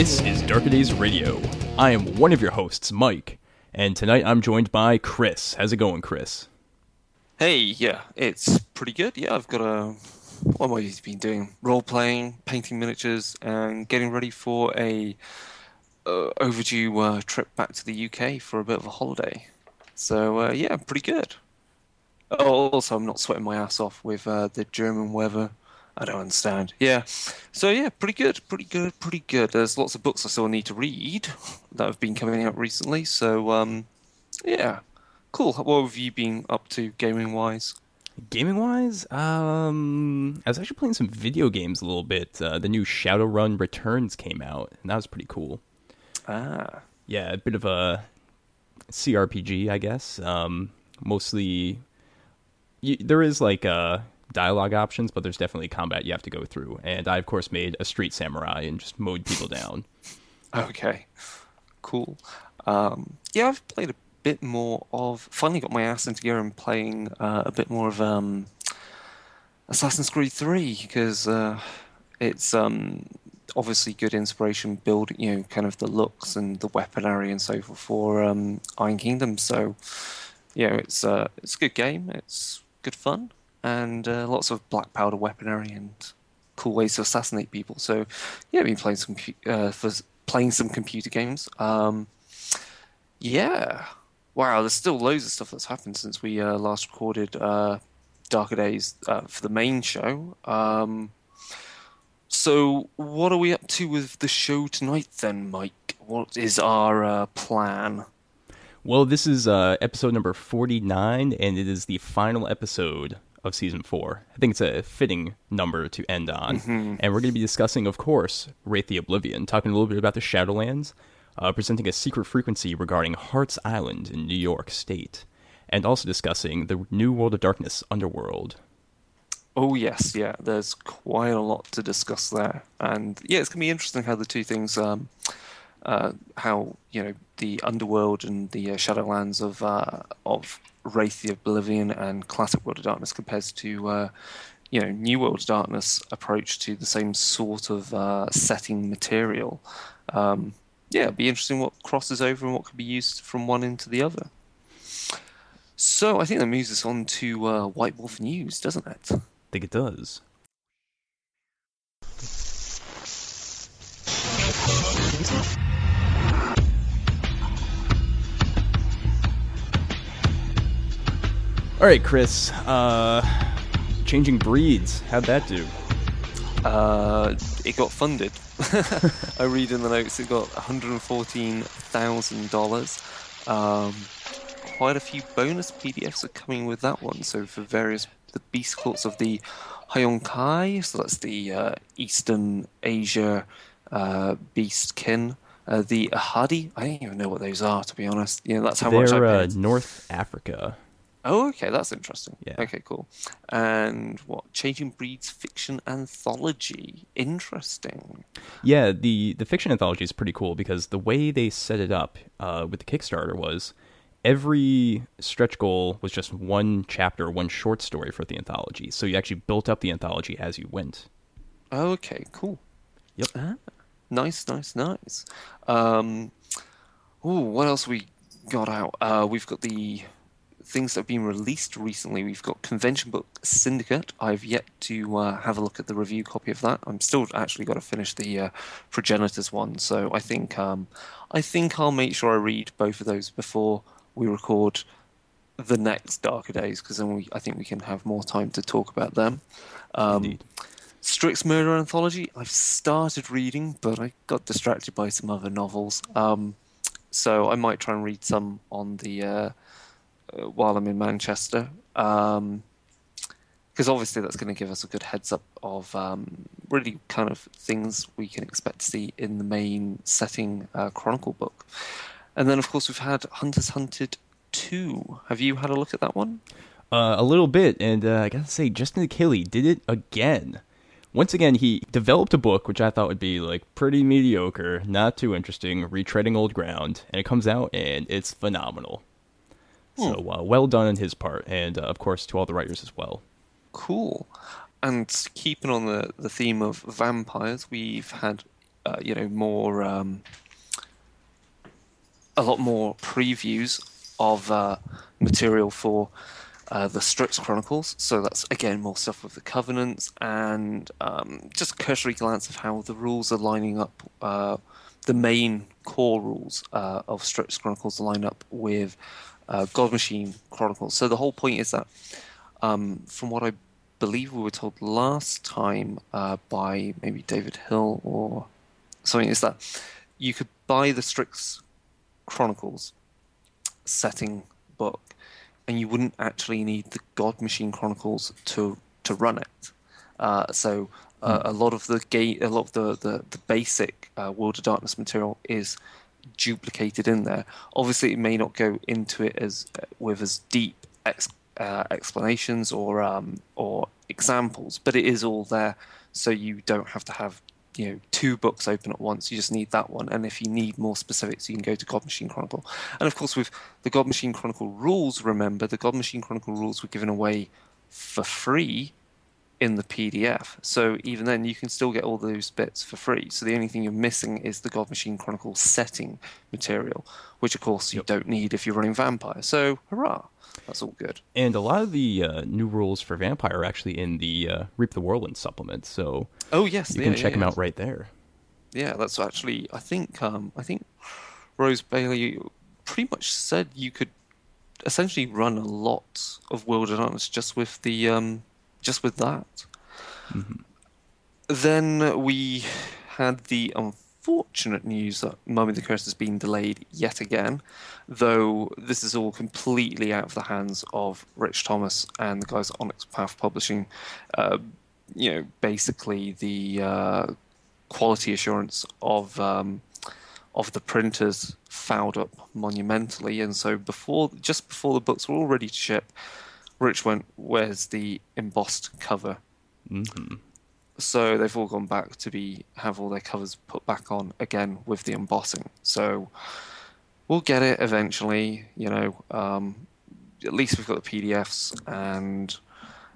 This is Darker Days Radio. I am one of your hosts, Mike, and tonight I'm joined by Chris. How's it going, Chris? Hey, yeah, it's pretty good. Yeah, I've got a. What have I been doing? Role playing, painting miniatures, and getting ready for a uh, overdue uh, trip back to the UK for a bit of a holiday. So uh, yeah, pretty good. Oh, also, I'm not sweating my ass off with uh, the German weather. I don't understand. Yeah. So yeah, pretty good, pretty good, pretty good. There's lots of books I still need to read that have been coming out recently. So um, yeah, cool. What have you been up to gaming wise? Gaming wise, um, I was actually playing some video games a little bit. Uh, the new Shadowrun Returns came out, and that was pretty cool. Ah. Yeah, a bit of a CRPG, I guess. Um, mostly, you, there is like uh, dialogue options, but there's definitely combat you have to go through. And I, of course, made a street samurai and just mowed people down. Okay. Cool. Um, yeah, I've played a bit more of. Finally, got my ass into gear and playing uh, a bit more of um, Assassin's Creed Three because uh, it's um, obviously good inspiration building, you know, kind of the looks and the weaponry and so forth for um, Iron Kingdom. So, yeah, it's uh, it's a good game. It's good fun and uh, lots of black powder weaponry and cool ways to assassinate people. So, yeah, I've been playing some uh, for playing some computer games. Um, yeah, wow, there's still loads of stuff that's happened since we uh, last recorded uh, Darker Days uh, for the main show. Um, so, what are we up to with the show tonight, then, Mike? What is our uh, plan? Well, this is episode number 49, and it is the final episode of season four. I think it's a fitting number to end on. Mm-hmm. And we're going to be discussing, of course, Wraith the Oblivion, talking a little bit about the Shadowlands, uh, presenting a secret frequency regarding Hart's Island in New York State, and also discussing the new World of Darkness Underworld. Oh yes, yeah. There's quite a lot to discuss there, and yeah, it's gonna be interesting how the two things, um, uh, how you know the underworld and the uh, Shadowlands of uh, of Wraith the Oblivion and classic World of Darkness compares to uh, you know New World of Darkness approach to the same sort of uh, setting material. Um, yeah, it'd be interesting what crosses over and what could be used from one into the other. So I think that moves us on to uh, White Wolf News, doesn't it? I think it does. All right, Chris. Uh, changing breeds. How'd that do? Uh, it got funded. I read in the notes it got $114,000. Um, quite a few bonus PDFs are coming with that one. So for various the beast cults of the Hengeyokai, so that's the uh, Eastern Asia uh, beast kin. Uh, the Ahadi, I don't even know what those are to be honest. Yeah, that's how They're much I uh, paid. North Africa. Oh, okay, that's interesting. Yeah. Okay, cool. And what? Changing Breeds fiction anthology. Interesting. Yeah, the the fiction anthology is pretty cool because the way they set it up uh, with the Kickstarter was every stretch goal was just one chapter, one short story for the anthology. So you actually built up the anthology as you went. Okay, cool. Yep. Ah, nice, nice, nice. Um, oh, what else we got out? Uh, we've got the things that have been released recently. We've got Convention Book Syndicate. I've yet to uh, have a look at the review copy of that. I'm still actually got to finish the uh, Progenitors one, so I think um, I think I'll make sure I read both of those before we record the next Darker Days, because then we I think we can have more time to talk about them. Um, Indeed. Strix Murder Anthology, I've started reading, but I got distracted by some other novels. Um, so I might try and read some on the uh, uh, while I'm in Manchester. Um, because obviously that's going to give us a good heads up of um, really kind of things we can expect to see in the main setting uh, chronicle book. And then, of course, we've had Hunters Hunted 2. Have you had a look at that one? Uh, a little bit, and uh, I gotta say, Justin Achilli did it again. Once again, he developed a book which I thought would be like pretty mediocre, not too interesting, retreading old ground, and it comes out and it's phenomenal. So uh, well done on his part, and uh, of course to all the writers as well. Cool. And keeping on the, the theme of vampires, we've had, uh, you know, more, um, a lot more previews of uh, material for uh, the Strix Chronicles. So that's again more stuff with the Covenants and um, just a cursory glance of how the rules are lining up. Uh, the main core rules uh, of Strix Chronicles line up with uh, God Machine Chronicles. So the whole point is that, um, from what I believe we were told last time uh, by maybe David Hill or something, is that you could buy the Strix Chronicles setting book, and you wouldn't actually need the God Machine Chronicles to to run it. Uh, so uh, a lot of the gate, a lot of the the, the basic uh, World of Darkness material is duplicated in there. Obviously, it may not go into it as with as deep ex, uh, explanations or um, or examples, but it is all there, so you don't have to have you know two books open at once. You just need that one, and if you need more specifics, you can go to God Machine Chronicle. And of course, with the God Machine Chronicle rules, remember the God Machine Chronicle rules were given away for free in the PDF. So even then, you can still get all those bits for free. So the only thing you're missing is the God Machine Chronicle setting material, which of course you Yep. don't need if you're running Vampire. So hurrah, that's all good. And a lot of the uh, new rules for Vampire are actually in the uh, Reap the Whirlwind supplement, so Oh yes, you yeah, can check yeah, them yeah. out right there. Yeah, that's actually. I think. Um, I think Rose Bailey pretty much said you could essentially run a lot of World of Darkness just with the um, just with that. Then we had the unfortunate news that Mummy the Curse has been delayed yet again, though this is all completely out of the hands of Rich Thomas and the guys at Onyx Path Publishing. Uh, you know, basically the uh, quality assurance of um, of the printers fouled up monumentally, and so before just before the books were all ready to ship, Rich went, "Where's the embossed cover?" hmm So they've all gone back to be have all their covers put back on again with the embossing. So we'll get it eventually. You know, um, at least we've got the PDFs, and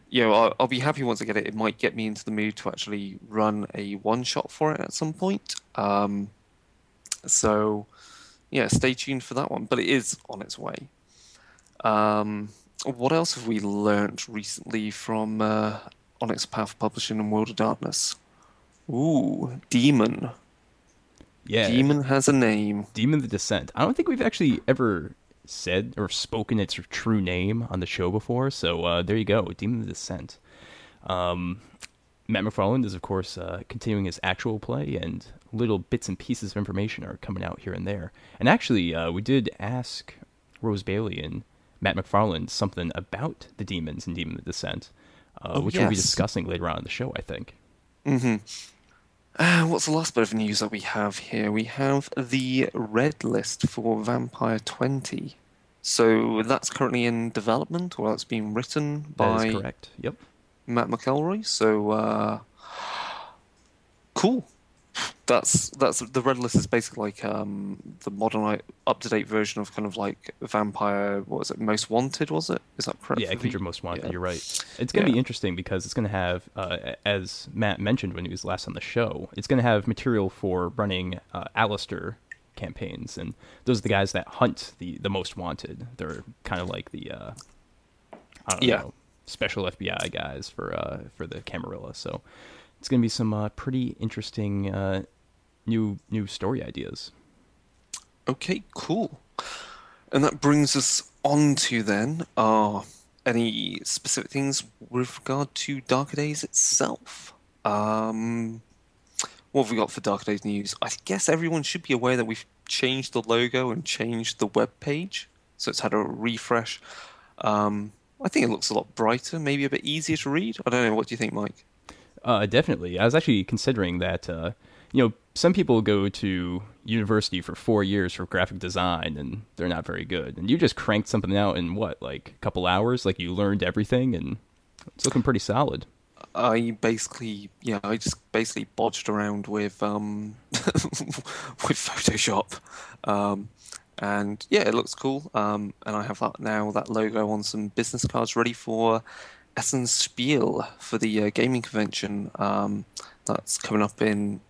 you know, I'll, I'll be happy once I get it. It might get me into the mood to actually run a one shot for it at some point. Um, so yeah, stay tuned for that one. But it is on its way. Um, what else have we learnt recently from uh, Onyx Path Publishing and World of Darkness? Ooh, Demon. Yeah, Demon has a name. Demon the Descent. I don't think we've actually ever said or spoken its true name on the show before, so uh, there you go, Demon the Descent. Um, Matt McFarland is, of course, uh, continuing his actual play, and little bits and pieces of information are coming out here and there. And actually, uh, we did ask Rose Bailey and Matt McFarland something about the demons in Demon Descent, uh, Oh, which we'll be discussing later on in the show, I think. hmm Uh, what's the last bit of news that we have here? We have the red list for Vampire 20. So that's currently in development, or that's being written by correct. Yep. Matt McElroy. So uh, cool. That's that's the red list is basically like um, the modern, up to date version of kind of like Vampire. What was it? Most Wanted was it? Is that correct? Yeah, for Kindred the- Most Wanted. yeah. You're right. It's going to be interesting because it's going to have, uh, as Matt mentioned when he was last on the show, it's going to have material for running uh, Alastor campaigns, and those are the guys that hunt the the Most Wanted. They're kind of like the, uh, I don't Yeah. know, special FBI guys for uh, for the Camarilla. So it's going to be some uh, pretty interesting uh, new new story ideas. Okay, cool. And that brings us on to then uh, any specific things with regard to Darker Days itself. Um, what have we got for Darker Days news? I guess everyone should be aware that we've changed the logo and changed the web page, so it's had a refresh. Um, I think it looks a lot brighter, maybe a bit easier to read. I don't know. What do you think, Mike? Uh, definitely. I was actually considering that. Uh, you know, some people go to university for four years for graphic design and they're not very good. And you just cranked something out in what, like a couple hours? Like you learned everything and it's looking pretty solid. I basically, yeah, I just basically bodged around with um, with Photoshop, um, and yeah, it looks cool. Um, and I have that now that logo on some business cards ready for Essen Spiel for the uh, gaming convention. Um, that's coming up in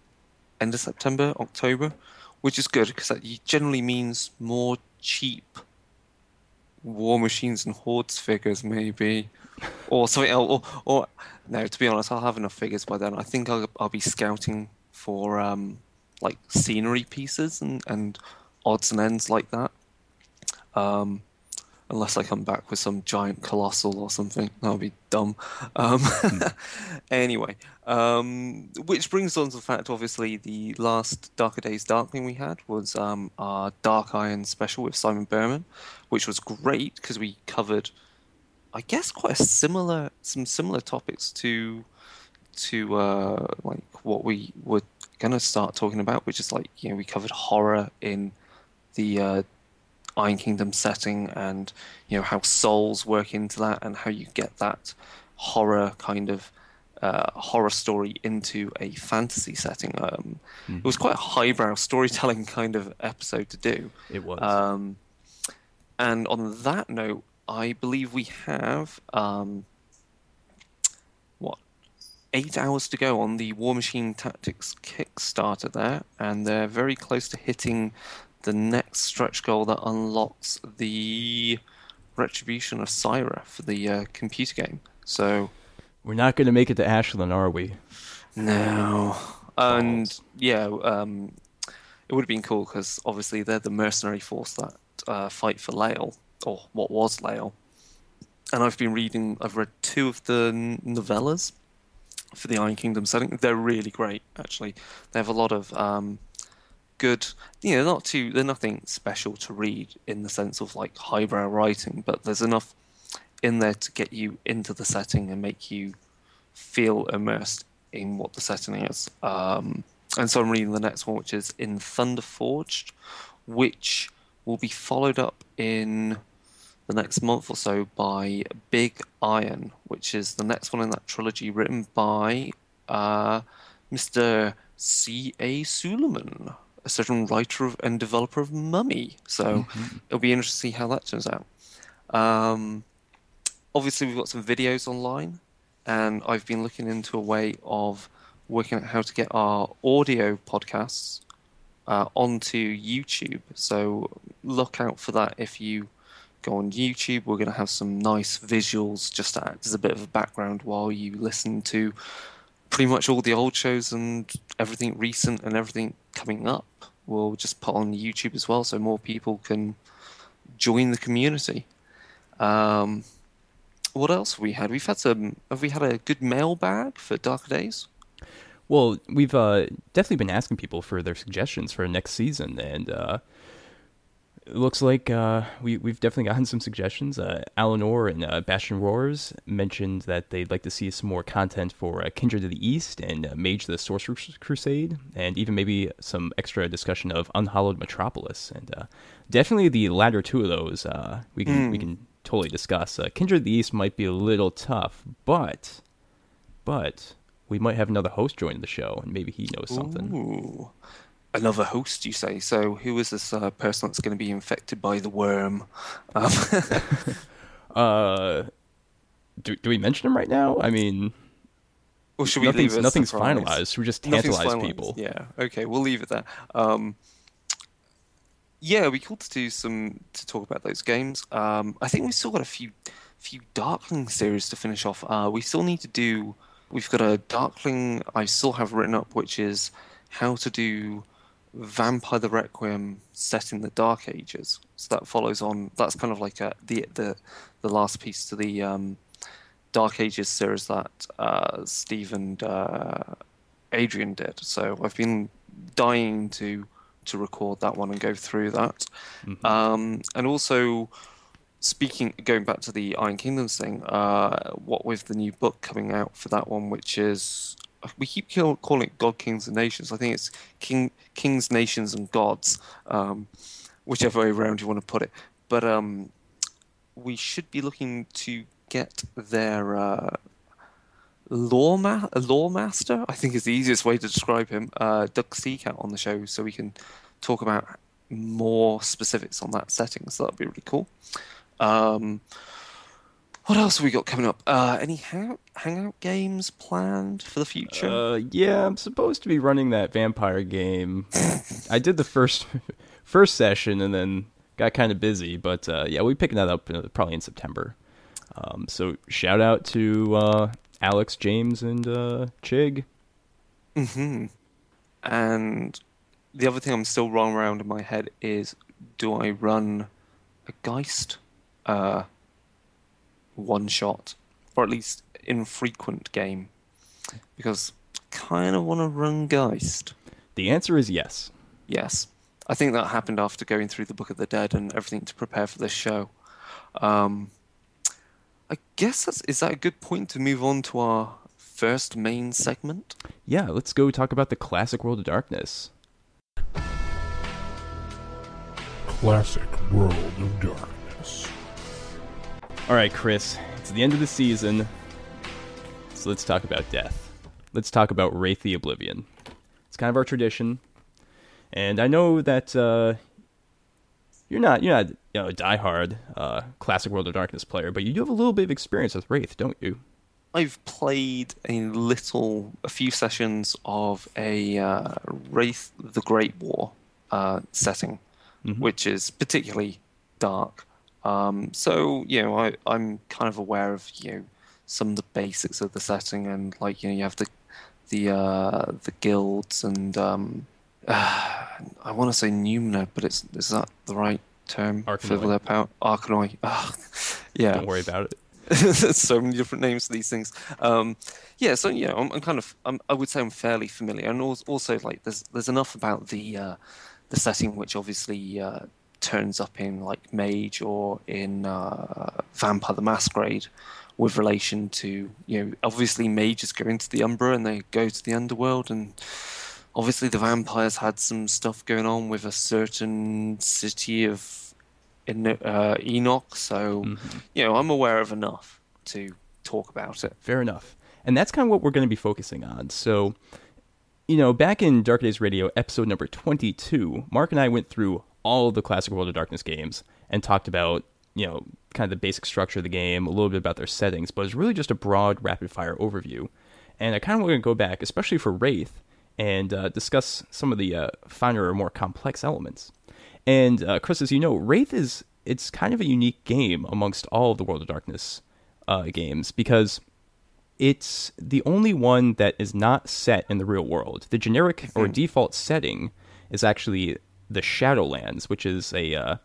end of September, October, which is good because that generally means more cheap War Machines and Hordes figures, maybe, or something. Or, or no, to be honest, I'll have enough figures by then. I think I'll, I'll be scouting for um, like scenery pieces and, and odds and ends like that. Um, unless I come back with some giant colossal or something. That'll be dumb. Um, anyway, um, which brings on to the fact, obviously, the last Darker Days Darkling we had was um, our Dark Iron special with Simon Berman, which was great because we covered, I guess, quite a similar, some similar topics to, to uh, like what we were gonna start talking about, which is like you know we covered horror in the uh, Iron Kingdom setting and you know how souls work into that and how you get that horror kind of uh, horror story into a fantasy setting. Um, mm-hmm. It was quite a highbrow storytelling kind of episode to do. It was. Um, and on that note, I believe we have um, what eight hours to go on the Warmachine Tactics Kickstarter there, and they're very close to hitting the next stretch goal that unlocks the retribution of Scyrah for the uh, computer game. So we're not going to make it to Ashland, are we? No. And yeah, um, it would have been cool because obviously they're the mercenary force that uh, fight for Llael, or what was Llael. And I've been reading, I've read two of the novellas for the Iron Kingdom setting. They're really great, actually. They have a lot of um, good. You know, not too. They're nothing special to read in the sense of like highbrow writing, but there's enough in there to get you into the setting and make you feel immersed in what the setting is. Um, and so I'm reading the next one, which is in Thunder Forged, which will be followed up in the next month or so by Big Iron, which is the next one in that trilogy, written by uh, Mr. C. A. Suleiman, a certain writer of, and developer of Mummy. So mm-hmm. it'll be interesting to see how that turns out. Um, obviously, we've got some videos online, and I've been looking into a way of working out how to get our audio podcasts uh, onto YouTube. So look out for that if you go on YouTube. We're going to have some nice visuals just to act as a bit of a background while you listen to pretty much all the old shows and everything recent and everything coming up we'll just put on YouTube as well so more people can join the community. Um, what else have we had? We've had some. Have we had a good mailbag for Darker Days? Well, we've uh, definitely been asking people for their suggestions for next season, and uh, it looks like uh, we we've definitely gotten some suggestions. Uh, Eleanor and uh, Bastion Roars mentioned that they'd like to see some more content for uh, Kindred of the East and uh, Mage the Sorcerer's Crusade, and even maybe some extra discussion of Unhallowed Metropolis. And uh, definitely the latter two of those uh, we can mm. we can totally discuss. Kindred of the East might be a little tough, but but we might have another host join the show, and maybe he knows something. Ooh another host, you say. So, who is this uh, person that's going to be infected by the worm? Um, uh, do do we mention him right now? I mean, or should we nothing's, leave it nothing's finalized. We just tantalize people. Yeah. Okay, we'll leave it there. Um, yeah, it'd be cool to do some to talk about those games. Um, I think we've still got a few few Darkling series to finish off. Uh, we still need to do. We've got a Darkling I still have written up, which is how to do Vampire the Requiem set in the Dark Ages. So that follows on. That's kind of like a, the the the last piece to the um, Dark Ages series that uh, Steve and uh, Adrian did. So I've been dying to to record that one and go through that. Mm-hmm. Um, and also, speaking, going back to the Iron Kingdoms thing, uh, what with the new book coming out for that one, which is we keep calling it God, Kings, and Nations. I think it's King, Kings, Nations, and Gods, um, whichever way around you want to put it. But um, we should be looking to get their uh, law ma- law master. I think is the easiest way to describe him. Uh, Doug Seacat on the show, so we can talk about more specifics on that setting. So that'd be really cool. Um, what else have we got coming up? Uh, any hangout, hangout games planned for the future? Uh, yeah, I'm supposed to be running that vampire game. I did the first first session and then got kind of busy, but uh, yeah, we'll be picking that up uh, probably in September. Um, so shout out to uh, Alex, James, and uh, Chig. hmm And the other thing I'm still rolling around in my head is, do I run a Geist? One shot, or at least infrequent game, because I kind of want to run Geist. The answer is yes. Yes, I think that happened after going through the Book of the Dead and everything to prepare for this show. Um, I guess that's is that a good point to move on to our first main segment? Yeah, let's go talk about the classic World of Darkness. Classic World of Darkness. All right, Chris, it's the end of the season, so let's talk about death. Let's talk about Wraith the Oblivion. It's kind of our tradition, and I know that uh, you're not you're not you know a diehard uh, classic World of Darkness player, but you do have a little bit of experience with Wraith, don't you? I've played a little, a few sessions of a uh, Wraith the Great War uh, setting, Mhm. which is particularly dark. Um, so you know, I, I'm kind of aware of you know some of the basics of the setting, and like you know, you have the the uh, the guilds, and um, I want to say Numina, but it's is that the right term for Arcanoi. power? Arcanoi. Ugh. yeah. Don't worry about it. There's so many different names for these things. Um, yeah, so you know, I'm, I'm kind of, I'm, I would say I'm fairly familiar, and als- also like there's there's enough about the uh, the setting which obviously uh, turns up in like Mage or in uh, Vampire the Masquerade, with relation to you know, obviously mages go into the Umbra and they go to the underworld, and obviously the vampires had some stuff going on with a certain city of in uh, Enoch, so Mhm. you know I'm aware of enough to talk about it. Fair enough. And that's kind of what we're going to be focusing on. So, you know, back in Dark Days Radio, episode number 22, Mark and I went through all of the classic World of Darkness games and talked about, you know, kind of the basic structure of the game, a little bit about their settings, but it's really just a broad, rapid fire overview. And I kind of want to go back, especially for Wraith, and uh, discuss some of the uh, finer or more complex elements. And uh, Chris, as you know, Wraith is it's kind of a unique game amongst all of the World of Darkness uh, games because it's the only one that is not set in the real world. The generic or default setting is actually the Shadowlands, which is a uh,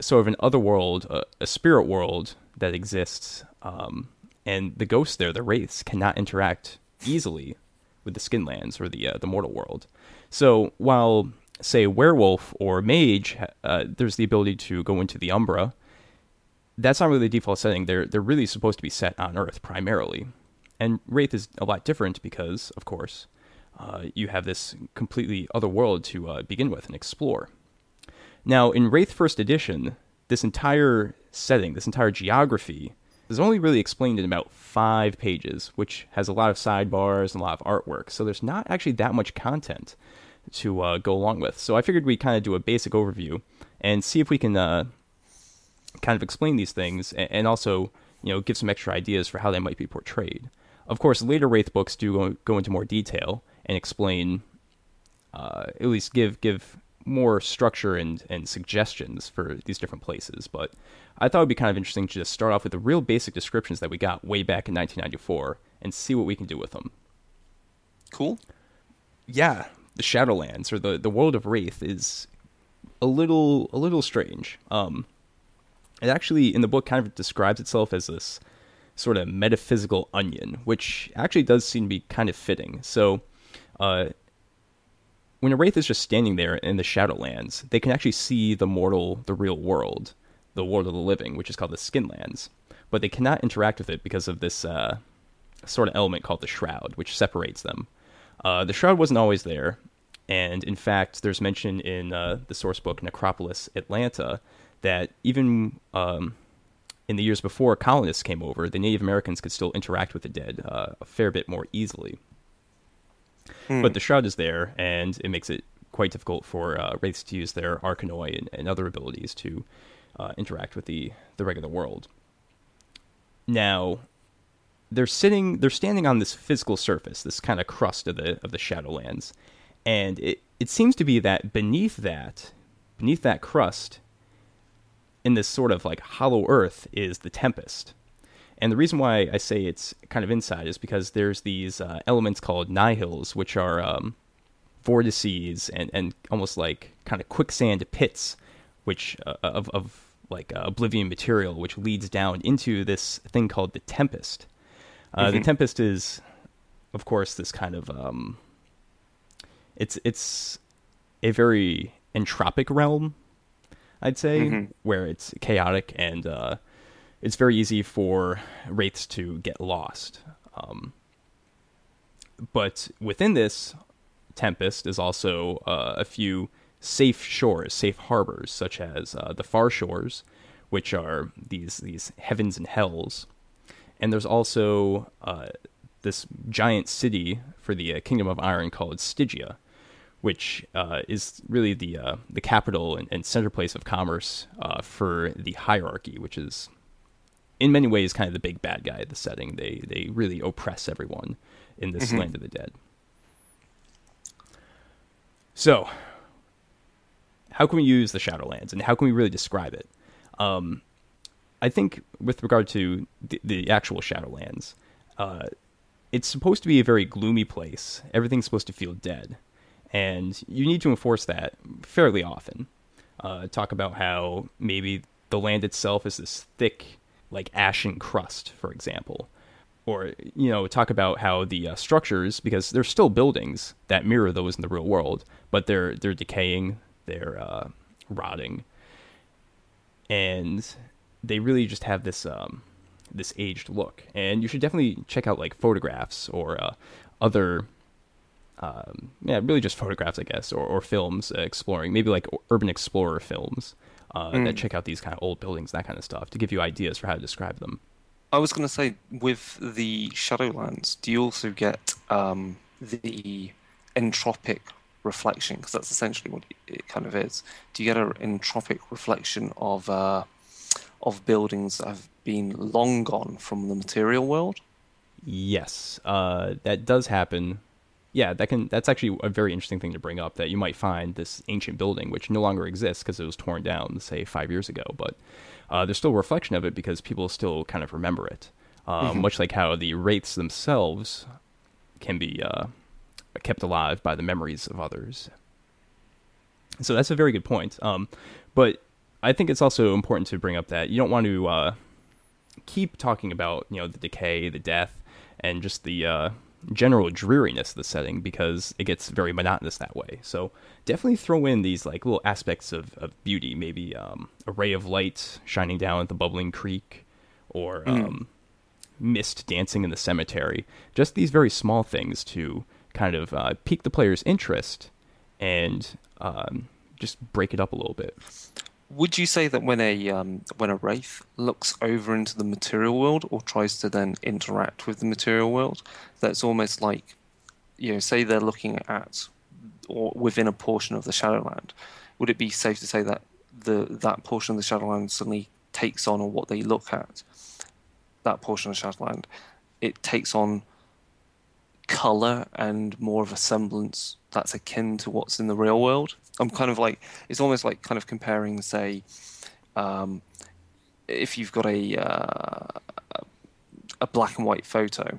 sort of an other world, a, a spirit world that exists, um, and the ghosts there, the wraiths, cannot interact easily with the Skinlands or the uh, the mortal world. So while say werewolf or mage, uh, there's the ability to go into the Umbra that's not really the default setting. They're they're really supposed to be set on Earth primarily, and Wraith is a lot different because, of course, uh, you have this completely other world to uh, begin with and explore. Now, in Wraith First Edition, this entire setting, this entire geography, is only really explained in about five pages, which has a lot of sidebars and a lot of artwork. So there's not actually that much content to uh, go along with. So I figured we'd kind of do a basic overview and see if we can uh, kind of explain these things and, and also you know give some extra ideas for how they might be portrayed. Of course, later Wraith books do go, go into more detail and explain, uh, at least give give more structure and and suggestions for these different places. But I thought it'd be kind of interesting to just start off with the real basic descriptions that we got way back in 1994 and see what we can do with them. Cool. Yeah, the Shadowlands or the the world of Wraith is a little a little strange. Um, it actually in the book kind of describes itself as this sort of metaphysical onion, which actually does seem to be kind of fitting. So, uh, when a wraith is just standing there in the Shadowlands, they can actually see the mortal, the real world, the world of the living, which is called the Skinlands, but they cannot interact with it because of this uh, sort of element called the shroud, which separates them. Uh, the shroud wasn't always there, and in fact, there's mention in uh, the source book Necropolis Atlanta that even um, in the years before colonists came over, the Native Americans could still interact with the dead uh, a fair bit more easily. But the shroud is there, and it makes it quite difficult for uh, wraiths to use their arcanoi and, and other abilities to uh, interact with the, the regular world. Now, they're sitting, they're standing on this physical surface, this kind of crust of the of the Shadowlands, and it it seems to be that beneath that, beneath that crust, in this sort of like hollow earth, is the Tempest. And the reason why I say it's kind of inside is because there's these uh, elements called nihils, which are um, vortices and, and almost like kind of quicksand pits, which uh, of, of like uh, oblivion material, which leads down into this thing called the Tempest. Uh, The Tempest is, of course, this kind of um, it's it's a very entropic realm, I'd say, where it's chaotic and uh, it's very easy for wraiths to get lost. Um, but within this tempest is also uh, a few safe shores, safe harbors, such as uh, the far shores, which are these these heavens and hells, and there's also uh, this giant city for the uh, Kingdom of Iron called Stygia, which uh, is really the uh, the capital and, and center place of commerce for the hierarchy, which is in many ways kind of the big bad guy of the setting. They they really oppress everyone in this land of the dead. So, how can we use the Shadowlands, and how can we really describe it? Um, I think with regard to the, the actual Shadowlands, uh, it's supposed to be a very gloomy place. Everything's supposed to feel dead, and you need to enforce that fairly often. Uh, talk about how maybe the land itself is this thick, like ashen crust, for example, or you know, talk about how the uh, structures, because there's still buildings that mirror those in the real world, but they're they're decaying, they're uh, rotting, and they really just have this um, this aged look. And you should definitely check out like photographs or uh, other, um, yeah, really just photographs, I guess, or, or films uh, exploring, maybe like urban explorer films uh, that check out these kind of old buildings, that kind of stuff, to give you ideas for how to describe them. I was going to say, with the Shadowlands, do you also get um, the entropic reflection? Because that's essentially what it kind of is. Do you get an entropic reflection of uh, of buildings that have been long gone from the material world? Yes, uh, that does happen. Yeah, that can. That's actually a very interesting thing to bring up. That you might find this ancient building, which no longer exists because it was torn down, say five years ago, but uh, there's still a reflection of it because people still kind of remember it. Uh, Much like how the wraiths themselves can be uh, kept alive by the memories of others. So that's a very good point. Um, but I think it's also important to bring up that you don't want to uh, keep talking about you know the decay, the death, and just the uh, general dreariness of the setting because it gets very monotonous that way. So definitely throw in these like little aspects of, of beauty, maybe um, a ray of light shining down at the bubbling creek, or um, mist dancing in the cemetery. Just these very small things to kind of uh, pique the player's interest and um, just break it up a little bit. Would you say that when a um, when a wraith looks over into the material world or tries to then interact with the material world, that's almost like, you know, say they're looking at or within a portion of the Shadowland, would it be safe to say that the that portion of the Shadowland suddenly takes on, or what they look at, that portion of Shadowland, it takes on color and more of a semblance that's akin to what's in the real world. I'm kind of like it's almost like kind of comparing, say, um, if you've got a uh, a black and white photo,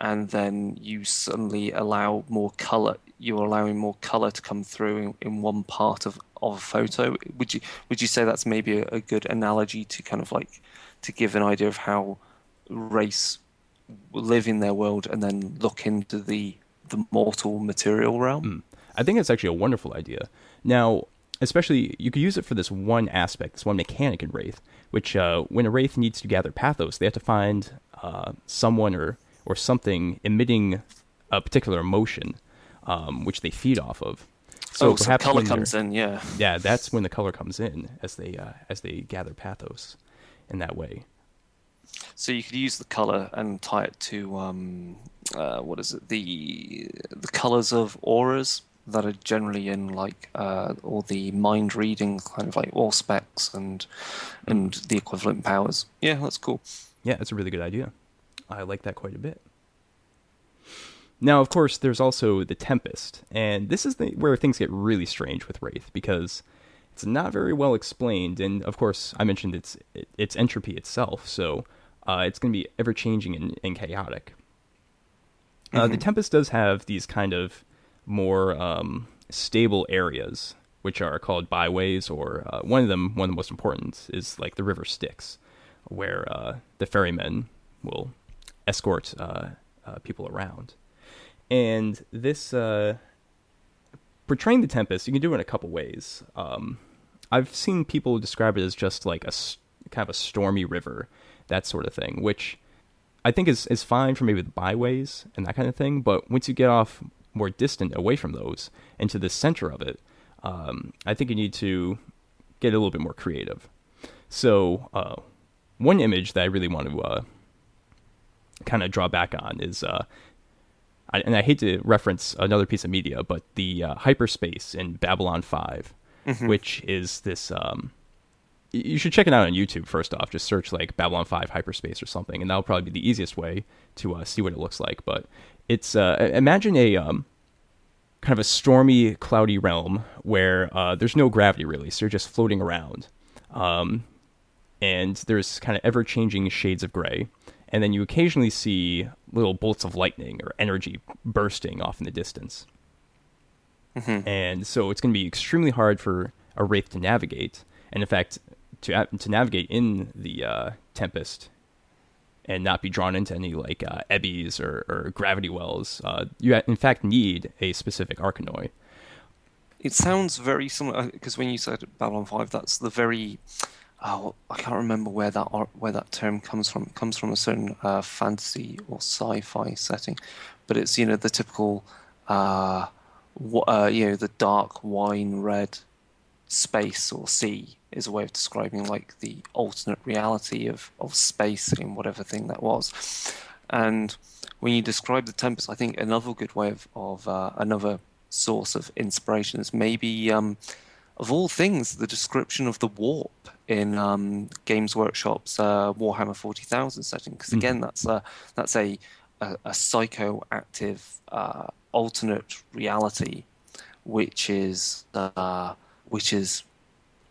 and then you suddenly allow more color. You're allowing more color to come through in, in one part of, of a photo. Would you would you say that's maybe a, a good analogy to kind of like to give an idea of how race live in their world and then look into the the mortal material realm? I think it's actually a wonderful idea. Now, especially you could use it for this one aspect, this one mechanic in Wraith, which uh, when a Wraith needs to gather pathos, they have to find uh, someone or or something emitting a particular emotion, um, which they feed off of. So oh, so color comes in, yeah. yeah, that's when the color comes in as they uh, as they gather pathos in that way. So you could use the color and tie it to um, uh, what is it? The the colors of auras that are generally in like uh, all the mind reading kind of like Auspex and and the equivalent powers. Yeah, that's cool. Yeah, that's a really good idea. I like that quite a bit. Now, of course, there's also the Tempest, and this is the, where things get really strange with Wraith because it's not very well explained. And of course, I mentioned its its entropy itself, so uh, it's going to be ever changing and, and chaotic. Uh, the Tempest does have these kind of more um, stable areas, which are called byways, or uh, one of them, one of the most important, is like the River Styx, where uh, the ferrymen will escort uh, uh, people around. And this uh, portraying the Tempest, you can do it in a couple ways. Um, I've seen people describe it as just like a kind of a stormy river, that sort of thing, which I think is is fine for maybe the byways and that kind of thing. But once you get off more distant away from those into the center of it, um, I think you need to get a little bit more creative. So uh, one image that I really want to uh, kind of draw back on is, uh, I, and I hate to reference another piece of media, but the uh, hyperspace in Babylon 5 which is this. Um, you should check it out on YouTube first off. Just search like Babylon 5 hyperspace or something, and that'll probably be the easiest way to uh, see what it looks like. But it's uh, imagine a um, kind of a stormy, cloudy realm where uh, there's no gravity really, so you're just floating around. Um, and there's kind of ever changing shades of gray. And then you occasionally see little bolts of lightning or energy bursting off in the distance. And so it's going to be extremely hard for a wraith to navigate. And in fact, to to navigate in the uh, tempest and not be drawn into any like uh, ebbies or, or gravity wells, uh, you in fact need a specific arcanoi. It sounds very similar because when you said Babylon Five, that's the very. Oh, I can't remember where that where that term comes from. It comes from a certain uh, fantasy or sci-fi setting, but it's you know the typical, uh, wa- uh, you know the dark wine red space or sea is a way of describing like the alternate reality of, of space in whatever thing that was. And when you describe the Tempest, I think another good way of, of uh, another source of inspiration is maybe, um, of all things, the description of the warp in um, Games Workshop's uh, Warhammer 40,000 setting. Because again, that's a, that's a, a, a psychoactive uh, alternate reality, which is uh, which is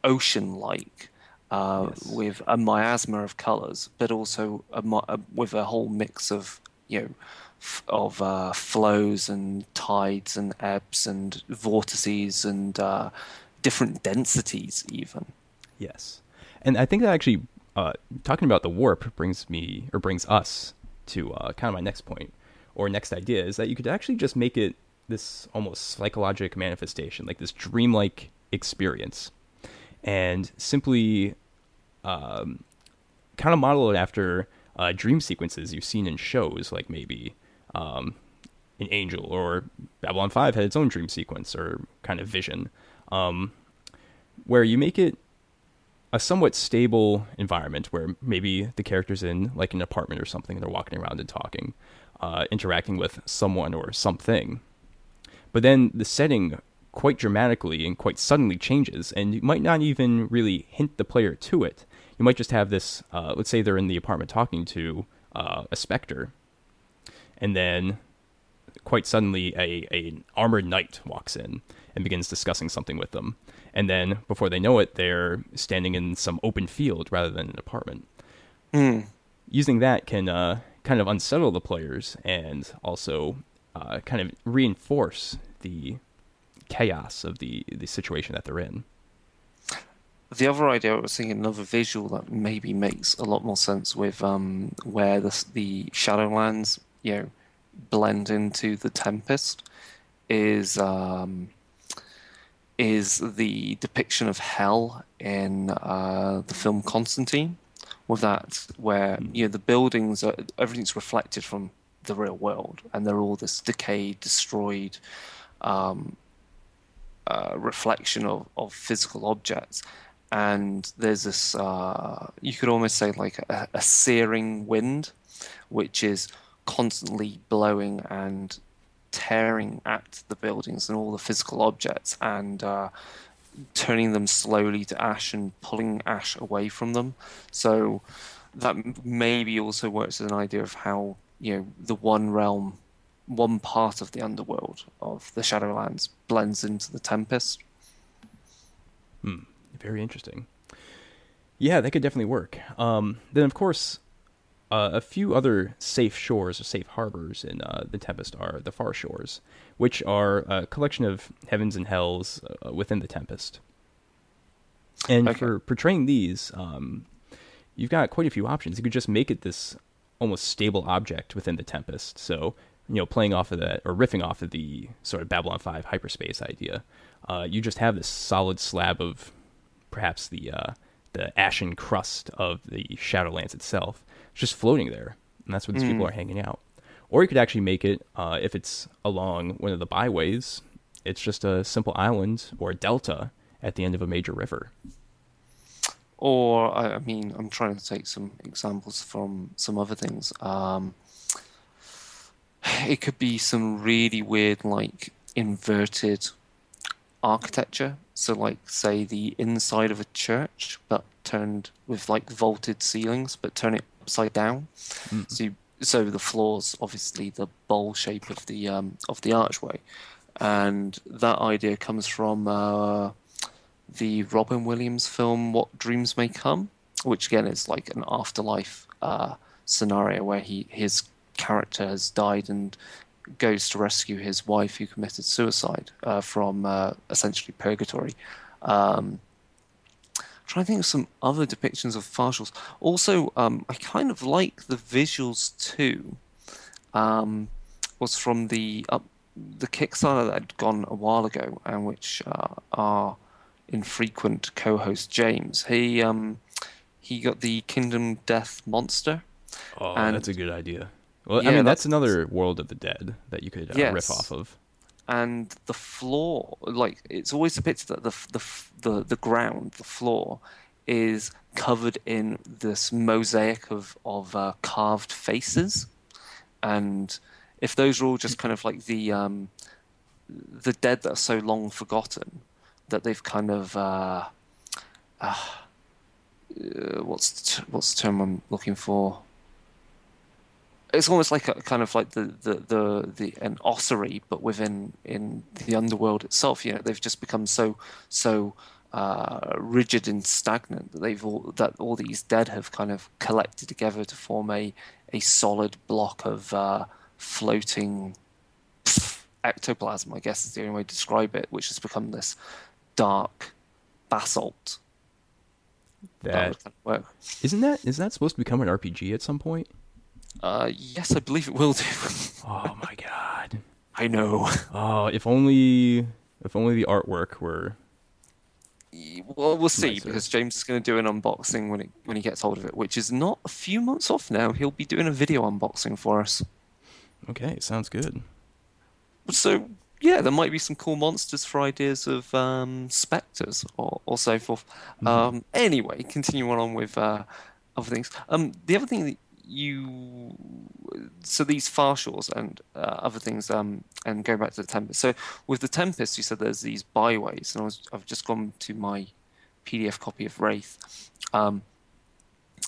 ocean-like, uh, Yes. with a miasma of colors, but also a, a, with a whole mix of you know f- of uh, flows and tides and ebbs and vortices and uh, different densities even. Yes, and I think that actually uh, talking about the warp brings me or brings us to uh, kind of my next point or next idea is that you could actually just make it this almost psychological manifestation, like this dreamlike experience, and simply um, kind of model it after uh, dream sequences you've seen in shows, like maybe um, an Angel or Babylon Five had its own dream sequence or kind of vision, um, where you make it a somewhat stable environment where maybe the character's in like an apartment or something, and they're walking around and talking, uh, interacting with someone or something. But then the setting quite dramatically and quite suddenly changes, and you might not even really hint the player to it. You might just have this. Uh, let's say they're in the apartment talking to uh, a specter, and then quite suddenly a, a an armored knight walks in and begins discussing something with them. And then before they know it, they're standing in some open field rather than an apartment. Using that can uh, kind of unsettle the players and also uh, kind of reinforce the chaos of the, the situation that they're in. The other idea I was thinking, another visual that maybe makes a lot more sense with um, where the the Shadowlands, you know, blend into the Tempest, is um, is the depiction of hell in uh, the film Constantine, with that where you know the buildings are everything's reflected from the real world, and they're all this decayed, destroyed um, uh, reflection of, of physical objects. And there's this, uh, you could almost say like a, a searing wind, which is constantly blowing and tearing at the buildings and all the physical objects and uh, turning them slowly to ash and pulling ash away from them. So that maybe also works as an idea of how you know the one realm, one part of the underworld of the Shadowlands blends into the Tempest. Hmm. Very interesting. Yeah, that could definitely work. Um, then, of course, uh, a few other safe shores or safe harbors in uh, the Tempest are the Far Shores, which are a collection of heavens and hells uh, within the Tempest. And Okay. for portraying these, um, you've got quite a few options. You could just make it this almost stable object within the Tempest. So, you know, playing off of that or riffing off of the sort of Babylon 5 hyperspace idea, uh, you just have this solid slab of perhaps the uh, the ashen crust of the Shadowlands itself, just floating there, and that's where these people are hanging out. Or you could actually make it, uh, if it's along one of the byways, it's just a simple island or a delta at the end of a major river. Or I I mean, I'm trying to take some examples from some other things. Um, it could be some really weird, like inverted architecture. So, like, say the inside of a church, but turned with like vaulted ceilings, but turn it upside down. So, you, so the floors, obviously, the bowl shape of the um, of the archway, and that idea comes from. Uh, the Robin Williams film What Dreams May Come, which again is like an afterlife uh, scenario where he his character has died and goes to rescue his wife who committed suicide uh, from uh, essentially purgatory. Um, trying to think of some other depictions of Far Shores. Also, um, I kind of like the visuals too. Um, was from the up the Kickstarter that had gone a while ago, and which uh, our infrequent co-host James. He um, he got the Kingdom Death monster. Oh, And- that's a good idea. Well, I mean, that's that's- another World of the Dead that you could uh, Yes. riff off of. and the floor like it's always depicted that the the the, the ground the floor is covered in this mosaic of of uh, carved faces and if those are all just kind of like the um the dead that are so long forgotten that they've kind of uh, uh, uh what's the t- what's the term I'm looking for it's almost like a kind of like the, the, the, the an ossuary, but within in the underworld itself. You know, they've just become so so uh, rigid and stagnant that they've all that all these dead have kind of collected together to form a a solid block of uh, floating ectoplasm. I guess is the only way to describe it, which has become this dark basalt. that, that kind of work. isn't that is that supposed to become an RPG at some point? Uh, yes, I believe it will do. Oh my god! I know. Oh, if only if only the artwork were Well, we'll see Nicer. because James is going to do an unboxing when it, when he gets hold of it, which is not a few months off now. He'll be doing a video unboxing for us. okay. Sounds good. So yeah, there might be some cool monsters for ideas of um, specters or, or so forth. Um, anyway, continuing on with uh, other things. Um, the other thing that you so these far shores and uh, other things um, and going back to the tempest. So with the tempest, you said there's these byways, and I was I've just gone to my PDF copy of Wraith. Um,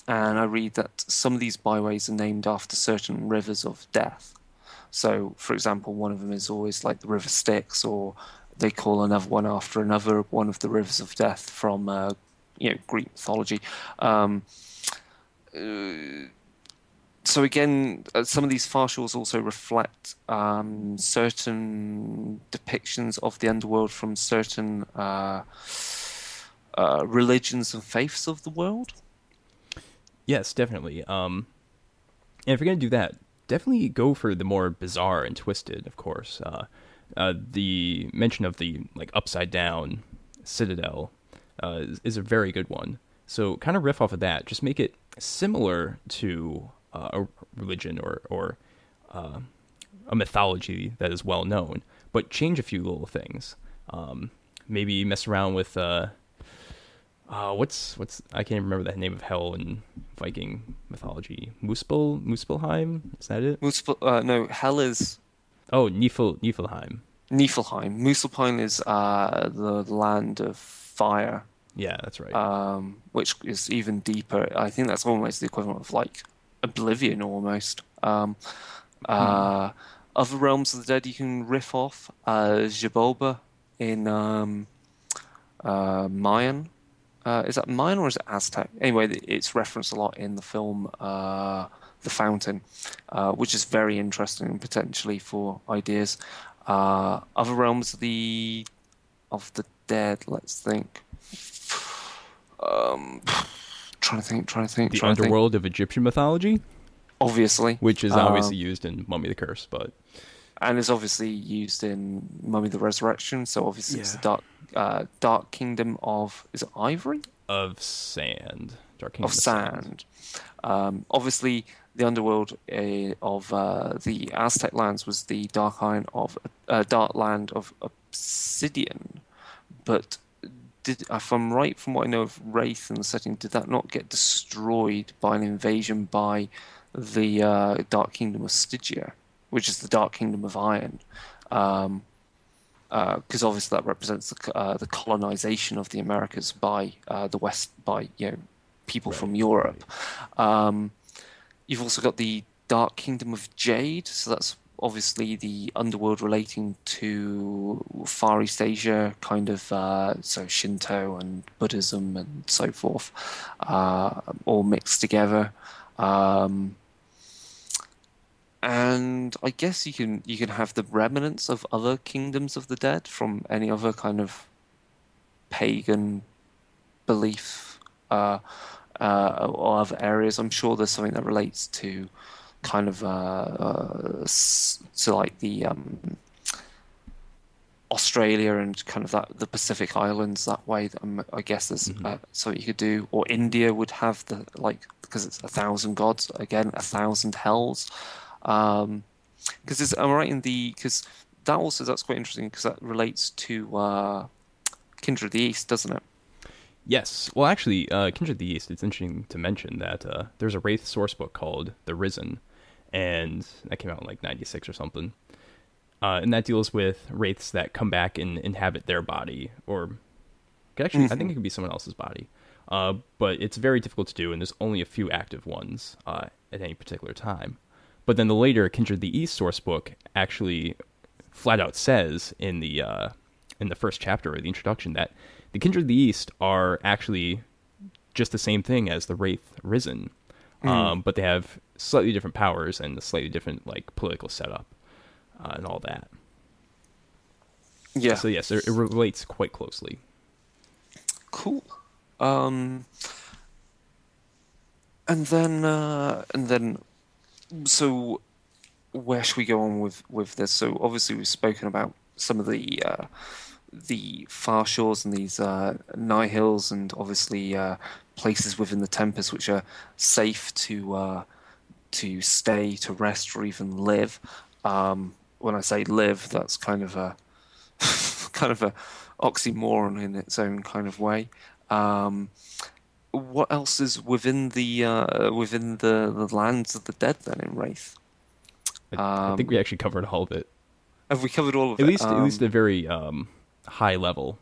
and I read that some of these byways are named after certain rivers of death. So, for example, one of them is always like the River Styx, or they call another one after another one of the rivers of death from uh, you know Greek mythology. Um, uh, so again, uh, some of these far shores also reflect um, certain depictions of the underworld from certain uh, uh, religions and faiths of the world. Yes, definitely. Um, and if you're gonna do that, definitely go for the more bizarre and twisted. Of course, uh, uh, the mention of the like upside down citadel is, is a very good one. So kind of riff off of that. Just make it similar to uh, a religion or or uh, a mythology that is well known, but change a few little things. Um, maybe mess around with uh, uh, what's what's I can't remember the name of hell in Viking mythology. Muspel Muspelheim is that it? Muspel, uh, no, Hell is Oh, Nifl Niflheim. Niflheim. Muspelheim is uh, the land of fire, Yeah, that's right. um, which is even deeper. I think that's almost the equivalent of like Oblivion, almost. Um, uh, other realms of the dead you can riff off. Uh, Xibalba in um, uh, Mayan. Uh, is that Mayan or is it Aztec? Anyway, it's referenced a lot in the film uh, The Fountain, uh, which is very interesting potentially for ideas. Uh, other realms of the of the dead. Let's think. Um, trying to think. Trying to think. the trying to think. underworld of Egyptian mythology, obviously, which is Um, obviously used in Mummy the Curse, but and is obviously used in Mummy the Resurrection. So obviously it's the dark, uh, dark kingdom of is it Ivory of sand, Dark Kingdom of sand. Um, obviously, the underworld uh, of uh, the Aztec lands was the dark iron of uh, dark land of obsidian, but. Did, if I'm right from what I know of Wraith and the setting, did that not get destroyed by an invasion by the uh, Dark Kingdom of Stygia, which is the Dark Kingdom of Iron? Um, because obviously that represents the, uh, the colonization of the Americas by uh, the West, by you know people Right, from Europe. Um, you've also got the Dark Kingdom of Jade, so that's obviously the underworld relating to Far East Asia, kind of uh, so Shinto and Buddhism and so forth, uh, all mixed together. Um, and I guess you can you can have the remnants of other kingdoms of the dead from any other kind of pagan belief uh, uh, or other areas. I'm sure there's something that relates to kind of uh, uh, to like the um, Australia and kind of that the Pacific Islands that way. Um, I guess there's uh, something you could do, or India would have the like because it's a thousand gods again, a thousand hells. Um, because I'm right in the because that also that's quite interesting because that relates to uh, Kindred of the East, doesn't it? Yes. Well, actually, uh, Kindred of the East, it's interesting to mention that uh, there's a Wraith source book called The Risen, and that came out in like 96 or something. Uh, and that deals with wraiths that come back and inhabit their body, or could actually, I think it could be someone else's body. Uh, but it's very difficult to do, and there's only a few active ones uh, at any particular time. But then the later Kindred of the East source book actually flat out says in the uh, in the first chapter or the introduction that the Kindred of the East are actually just the same thing as the Wraith Risen, um, but they have slightly different powers and a slightly different like political setup uh, and all that. Yeah. So yes, it, it relates quite closely. Cool. Um, and then, uh, and then, so where should we go on with with this? So obviously we've spoken about some of the uh, the far shores and these uh, Nihils, and obviously uh, places within the Tempest which are safe to uh, to stay, to rest, or even live. Um, when I say live, that's kind of a kind of a oxymoron in its own kind of way. Um, what else is within the uh, within the, the lands of the dead then in Wraith? I, I think we actually covered all of it, Have we covered all of it? at it? least at least Um, a very um, high level.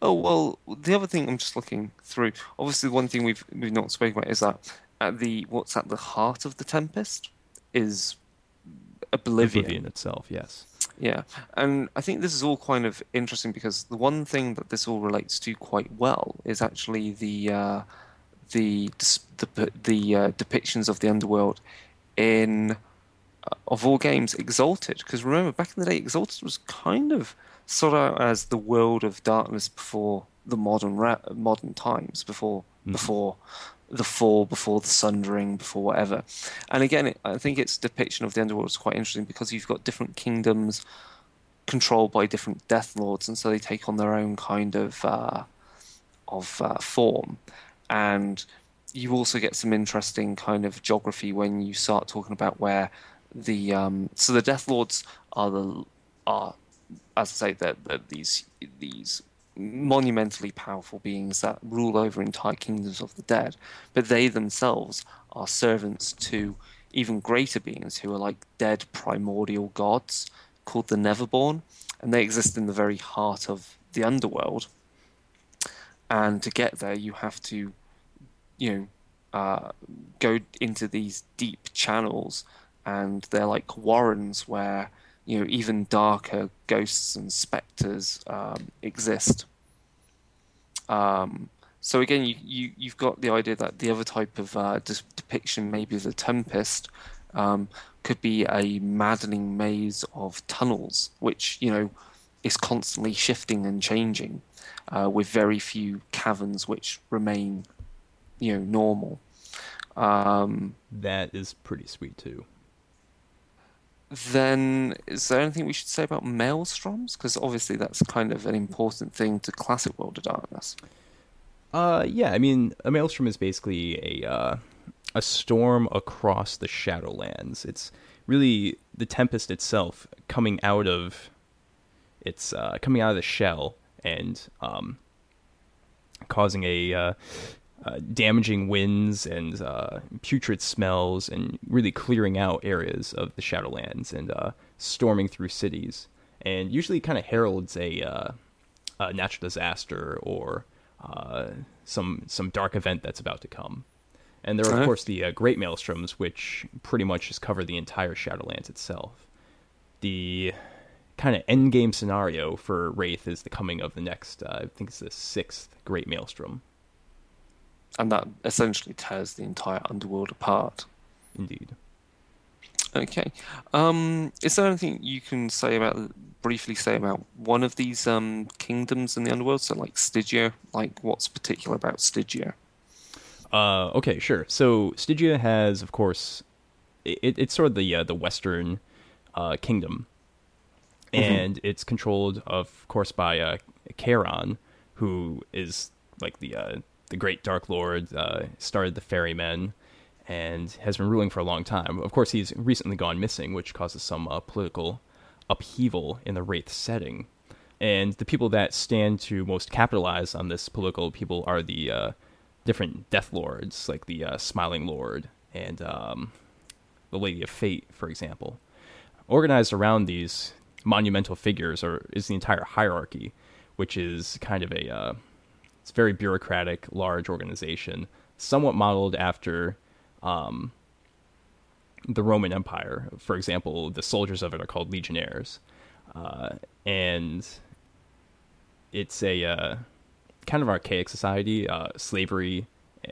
Oh well, the other thing I'm just looking through. Obviously, one thing we've we've not spoken about is that at the what's at the heart of the Tempest is Oblivion. Oblivion itself, yes. Yeah, and I think this is all kind of interesting because the one thing that this all relates to quite well is actually the uh, the the the uh, depictions of the underworld in uh, of all games Exalted. Because remember, back in the day, Exalted was kind of sort of as the world of darkness before the modern ra- modern times, before before the fall, before the sundering, before whatever. And again, I think its depiction of the underworld is quite interesting because you've got different kingdoms controlled by different death lords, and so they take on their own kind of uh, of uh, form. And you also get some interesting kind of geography when you start talking about where the um, so the Death Lords are the are as I say that these these monumentally powerful beings that rule over entire kingdoms of the dead, but they themselves are servants to even greater beings who are like dead primordial gods called the Neverborn, and they exist in the very heart of the underworld. And to get there, you have to, you know, uh, go into these deep channels, and they're like warrens where you know even darker ghosts and specters um, exist. Um, so again, you, you you've got the idea that the other type of uh, depiction, maybe the Tempest, um, could be a maddening maze of tunnels, which you know is constantly shifting and changing, uh, with very few caverns which remain, you know, normal. Um, that is pretty sweet too. Then, is there anything we should say about maelstroms? Because obviously, that's kind of an important thing to classic World of Darkness. Uh, yeah. I mean, a maelstrom is basically a uh, a storm across the Shadowlands. It's really the Tempest itself coming out of it's uh, coming out of the shell and um, causing a uh, uh, damaging winds and uh, putrid smells, and really clearing out areas of the Shadowlands and uh, storming through cities. And usually, kind of heralds a, uh, a, natural disaster or uh, some some dark event that's about to come. And there are, of course, the Great Maelstroms, which pretty much just cover the entire Shadowlands itself. The kind of end game scenario for Wraith is the coming of the next, I think it's the sixth Great Maelstrom and that essentially tears the entire underworld apart. Indeed. Okay. Um, is there anything you can say about briefly say about one of these um, kingdoms in the underworld? So, like Stygia, like what's particular about Stygia? Uh, okay, sure. So Stygia has, of course, it, it's sort of the uh, the Western uh, kingdom, mm-hmm. and it's controlled, of course, by uh, Charon, who is like the uh, the great Dark Lord, uh, started the Ferrymen, and has been ruling for a long time. Of course, he's recently gone missing, which causes some uh, political upheaval in the Wraith setting. And the people that stand to most capitalize on this political people are the uh, different Death Lords, like the uh, Smiling Lord and um, the Lady of Fate, for example. Organized around these monumental figures are, is the entire hierarchy, which is kind of a uh, it's a very bureaucratic, large organization, somewhat modeled after um, the Roman Empire. For example, the soldiers of it are called legionnaires, uh, and it's a uh, kind of archaic society. Uh, slavery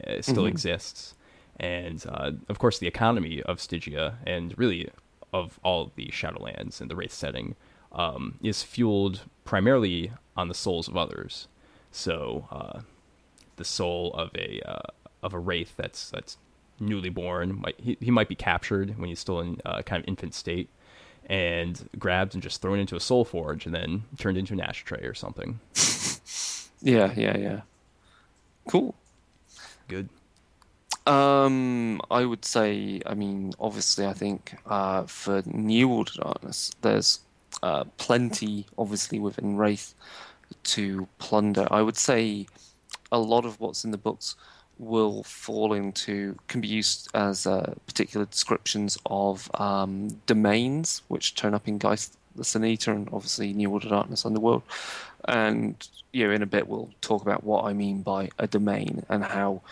uh, still mm-hmm. exists, and uh, of course, the economy of Stygia and really of all the Shadowlands and the Wraith setting um, is fueled primarily on the souls of others. So uh, the soul of a uh, of a wraith that's that's newly born might he, he might be captured when he's still in uh, kind of infant state and grabbed and just thrown into a soul forge and then turned into an ashtray or something. yeah, yeah, yeah. Cool. Good. Um, I would say, I mean, obviously, I think uh, for New Order Darkness, there's uh, plenty, obviously, within Wraith to plunder. I would say a lot of what's in the books will fall into can be used as uh, particular descriptions of um, domains which turn up in Geist the Eater and obviously New Order Darkness Underworld. And you know, in a bit we'll talk about what I mean by a domain and how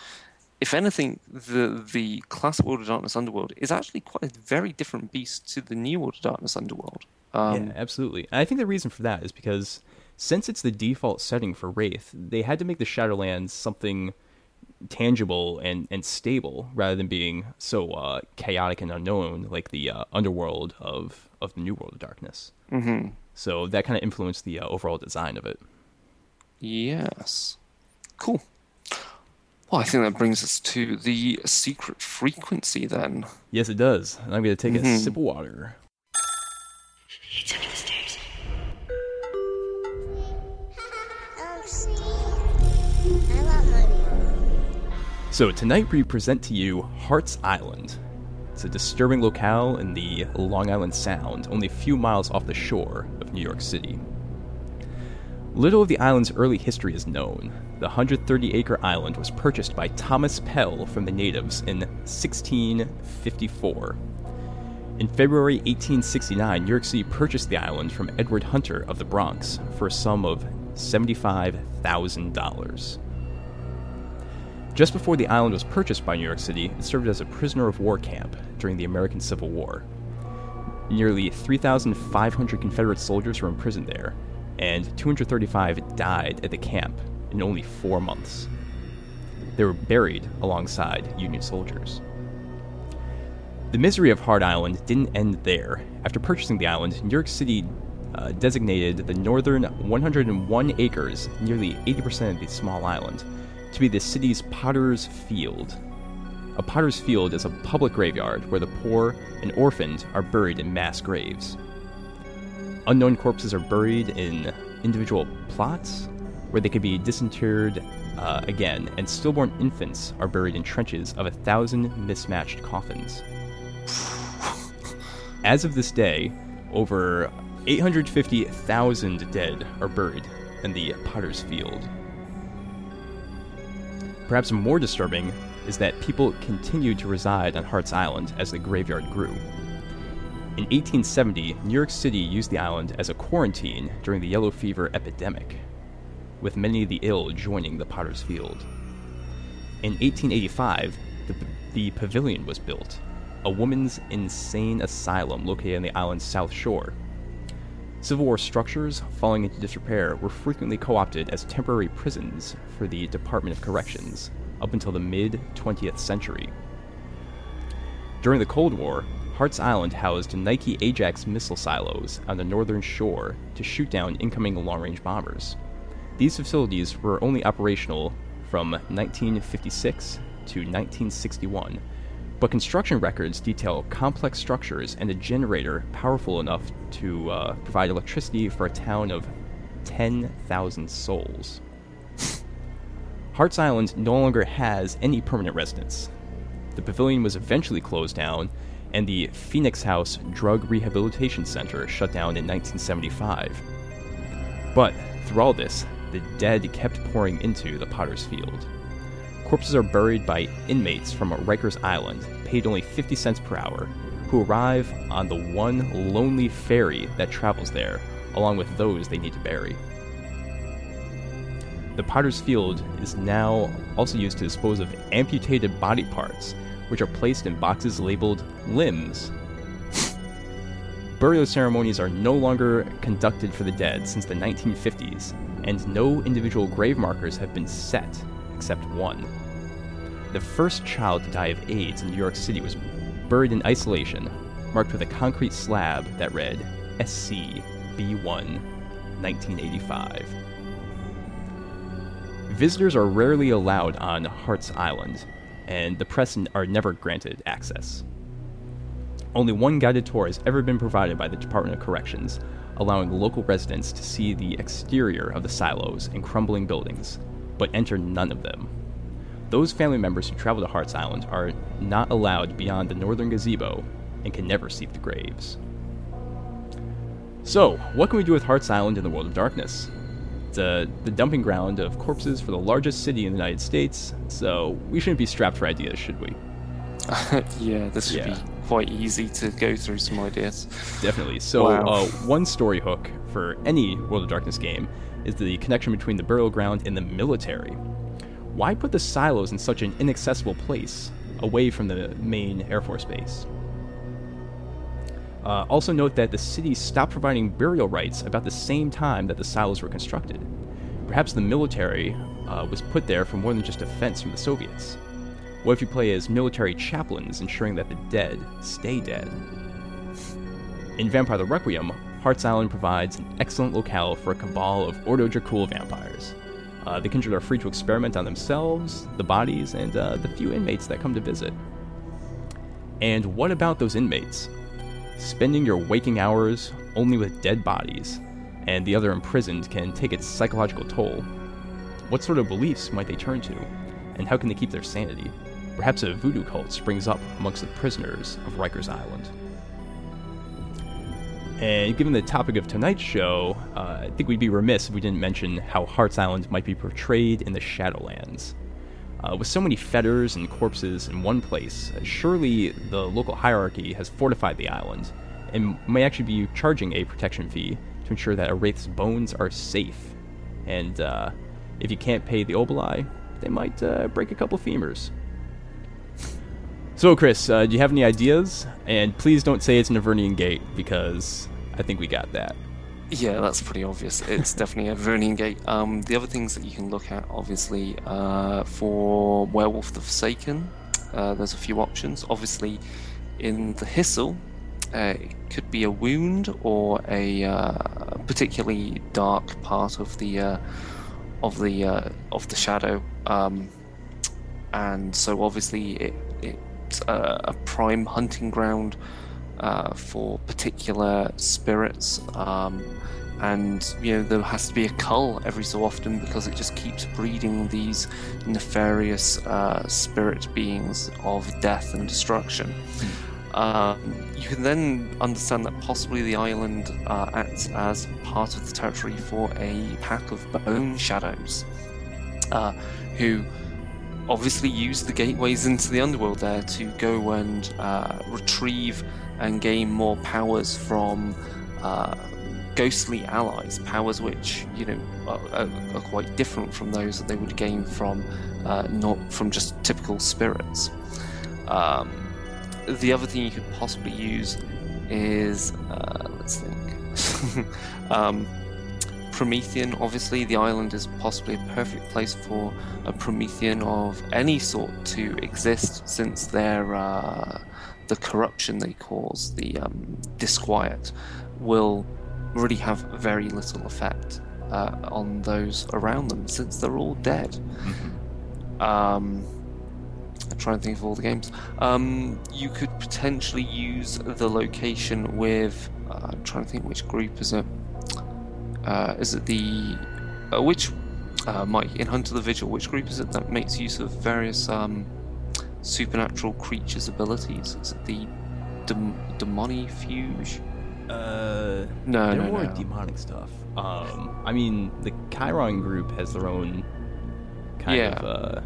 if anything, the the classic World of Darkness Underworld is actually quite a very different beast to the New World of Darkness Underworld. Um, yeah, absolutely. And I think the reason for that is because since it's the default setting for Wraith, they had to make the Shadowlands something tangible and, and stable rather than being so uh, chaotic and unknown like the uh, underworld of, of the New World of Darkness. Mm-hmm. So that kind of influenced the uh, overall design of it. Yes. Cool. Well, I think that brings us to the secret frequency then. Yes, it does. And I'm going to take mm-hmm. a sip of water. So tonight we present to you Hart's Island. It's a disturbing locale in the Long Island Sound, only a few miles off the shore of New York City. Little of the island's early history is known. The 130 acre island was purchased by Thomas Pell from the natives in 1654. In February 1869, New York City purchased the island from Edward Hunter of the Bronx for a sum of $75,000. Just before the island was purchased by New York City, it served as a prisoner of war camp during the American Civil War. Nearly 3,500 Confederate soldiers were imprisoned there, and 235 died at the camp in only four months. They were buried alongside Union soldiers. The misery of Hart Island didn't end there. After purchasing the island, New York City uh, designated the northern 101 acres, nearly 80% of the small island, to be the city's Potter's Field. A Potter's Field is a public graveyard where the poor and orphaned are buried in mass graves. Unknown corpses are buried in individual plots where they could be disinterred uh, again, and stillborn infants are buried in trenches of a thousand mismatched coffins. As of this day, over 850,000 dead are buried in the Potter's Field. Perhaps more disturbing is that people continued to reside on Hart's Island as the graveyard grew. In 1870, New York City used the island as a quarantine during the yellow fever epidemic, with many of the ill joining the Potter's Field. In 1885, the, the pavilion was built, a woman's insane asylum located on the island's south shore. Civil War structures, falling into disrepair, were frequently co opted as temporary prisons for the Department of Corrections up until the mid 20th century. During the Cold War, Hart's Island housed Nike Ajax missile silos on the northern shore to shoot down incoming long range bombers. These facilities were only operational from 1956 to 1961, but construction records detail complex structures and a generator powerful enough to uh, provide electricity for a town of 10,000 souls. Hart's Island no longer has any permanent residents. The pavilion was eventually closed down, and the Phoenix House Drug Rehabilitation Center shut down in 1975. But through all this, the dead kept pouring into the Potter's Field. Corpses are buried by inmates from Rikers Island, paid only 50 cents per hour, who arrive on the one lonely ferry that travels there, along with those they need to bury. The Potter's Field is now also used to dispose of amputated body parts, which are placed in boxes labeled limbs. Burial ceremonies are no longer conducted for the dead since the 1950s, and no individual grave markers have been set, except one. The first child to die of AIDS in New York City was buried in isolation, marked with a concrete slab that read SC B1 1985. Visitors are rarely allowed on Hart's Island, and the press are never granted access. Only one guided tour has ever been provided by the Department of Corrections, allowing local residents to see the exterior of the silos and crumbling buildings, but enter none of them. Those family members who travel to Hart's Island are not allowed beyond the northern gazebo and can never see the graves. So, what can we do with Hart's Island in the world of darkness? It's uh, the dumping ground of corpses for the largest city in the United States, so we shouldn't be strapped for ideas, should we? yeah, this should Yeah. be quite easy to go through some ideas. Definitely. So, Wow. uh, one story hook for any World of Darkness game is the connection between the burial ground and the military. Why put the silos in such an inaccessible place, away from the main Air Force base? Uh, also, note that the city stopped providing burial rites about the same time that the silos were constructed. Perhaps the military uh, was put there for more than just defense from the Soviets. What if you play as military chaplains, ensuring that the dead stay dead? In Vampire the Requiem, Hart's Island provides an excellent locale for a cabal of Ordo Dracul vampires. Uh, the kindred are free to experiment on themselves, the bodies, and uh, the few inmates that come to visit. And what about those inmates? Spending your waking hours only with dead bodies, and the other imprisoned can take its psychological toll. What sort of beliefs might they turn to, and how can they keep their sanity? perhaps a voodoo cult springs up amongst the prisoners of Rikers Island. And given the topic of tonight's show, uh, I think we'd be remiss if we didn't mention how Hart's Island might be portrayed in the Shadowlands. Uh, with so many fetters and corpses in one place, surely the local hierarchy has fortified the island and may actually be charging a protection fee to ensure that a wraith's bones are safe. And uh, if you can't pay the oboli, they might uh, break a couple femurs. So, Chris, uh, do you have any ideas? And please don't say it's an Avernian Gate because I think we got that. Yeah, that's pretty obvious. It's definitely Avernian Gate. Um, the other things that you can look at, obviously, uh, for Werewolf the Forsaken, uh, there's a few options. Obviously, in the Hisil, uh, it could be a wound or a uh, particularly dark part of the uh, of the uh, of the shadow, um, and so obviously it, it's a, a prime hunting ground uh, for particular spirits. Um, and you know there has to be a cull every so often because it just keeps breeding these nefarious uh, spirit beings of death and destruction. Um, you can then understand that possibly the island uh, acts as part of the territory for a pack of bone shadows, uh, who obviously use the gateways into the underworld there to go and uh, retrieve and gain more powers from uh, ghostly allies, powers which you know are, are, quite different from those that they would gain from uh, not from just typical spirits. Um, the other thing you could possibly use is uh, let's think. um, Promethean, obviously, the island is possibly a perfect place for a Promethean of any sort to exist, since they're uh, the corruption they cause, the um, disquiet, will really have very little effect uh, on those around them since they're all dead. Mm-hmm. Um, I'm trying to think of all the games. Um, you could potentially use the location with. Uh, I'm trying to think which group is it. Uh, is it the uh, which uh, Mike in Hunter the Vigil? Which group is it that makes use of various um, supernatural creatures' abilities? Is it the dem- Demonifuge? Uh, no, they're no, more no. demonic stuff. Um, I mean, the Cheiron group has their own kind Yeah. of uh,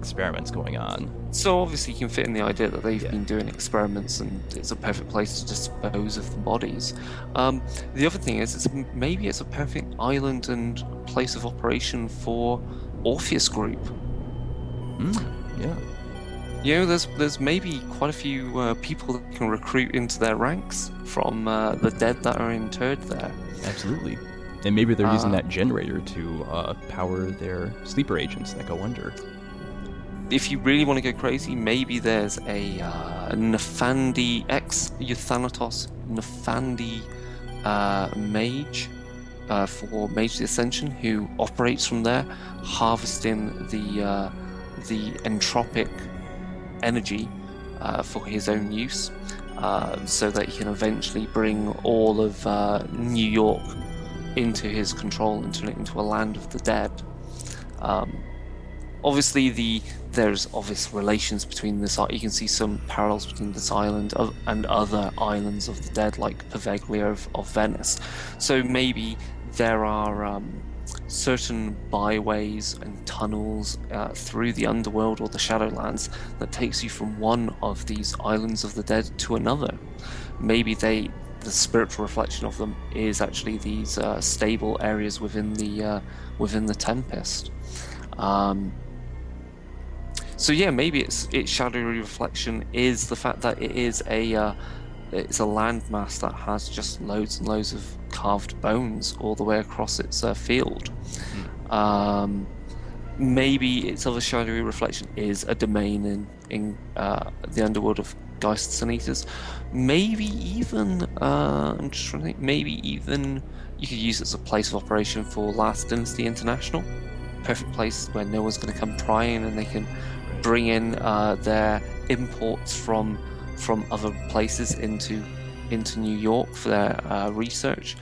experiments going on. So obviously you can fit in the idea that they've Yeah. been doing experiments and it's a perfect place to dispose of the bodies. Um, the other thing is, it's, maybe it's a perfect island and place of operation for Orpheus Group. Mm, yeah. You know, there's there's maybe quite a few uh, people that can recruit into their ranks from uh, the dead that are interred there. Absolutely. And maybe they're using Uh, that generator to uh, power their sleeper agents that go under. If you really want to go crazy, maybe there's a uh, Nefandi ex Euthanatos Nefandi uh, mage uh, for Mage the Ascension who operates from there, harvesting the uh, the entropic energy uh, for his own use, uh, so that he can eventually bring all of uh, New York into his control and turn it into a land of the dead. Um, obviously, the there's obvious relations between this. You can see some parallels between this island of, and other islands of the dead, like Poveglia of, of Venice. So maybe there are um, certain byways and tunnels uh, through the underworld or the Shadowlands that takes you from one of these islands of the dead to another. Maybe they, the spiritual reflection of them, is actually these uh, stable areas within the uh, within the Tempest. Um, so yeah, maybe its its shadowy reflection is the fact that it is a uh, it's a landmass that has just loads and loads of carved bones all the way across its uh, field. Um, maybe its other shadowy reflection is a domain in in uh, the underworld of Geists and Eaters. Maybe even uh, I'm just trying to think. Maybe even you could use it as a place of operation for Last Dynasty International. Perfect place where no one's going to come prying and they can bring in uh, their imports from from other places into into New York for their uh, research,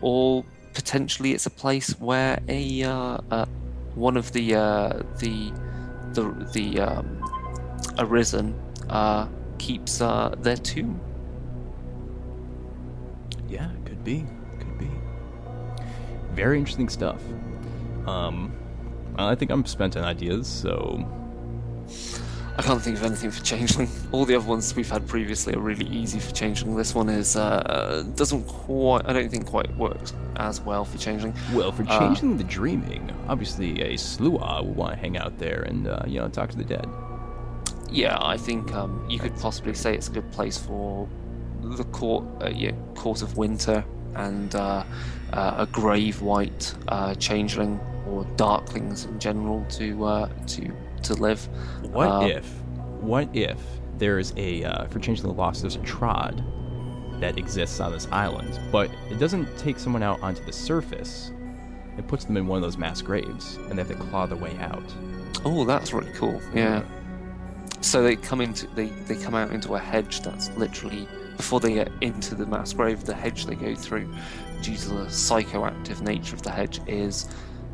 or potentially it's a place where a uh, uh, one of the uh, the the the um, arisen uh, keeps their tomb. Yeah, could be. Could be. Very interesting stuff. Um, I think I'm spent on ideas, so I can't think of anything for Changeling. All the other ones we've had previously are really easy for Changeling. This one is uh, doesn't quite. I don't think quite works as well for Changeling. well, for Uh, changing the dreaming, obviously a Sluagh will want to hang out there and uh, you know talk to the dead. Yeah, I think um, you could possibly say it's a good place for the court, uh, yeah, court of winter, and uh, uh, a Gravewight uh, changeling or darklings in general to uh, to to live. What Um, if, what if there's a uh, for changing the lost? There's a trod that exists on this island, but it doesn't take someone out onto the surface. It puts them in one of those mass graves, and they have to claw their way out. Oh, that's really cool. Yeah. So they come into they, they come out into a hedge that's literally before they get into the mass grave, the hedge they go through, due to the psychoactive nature of the hedge, is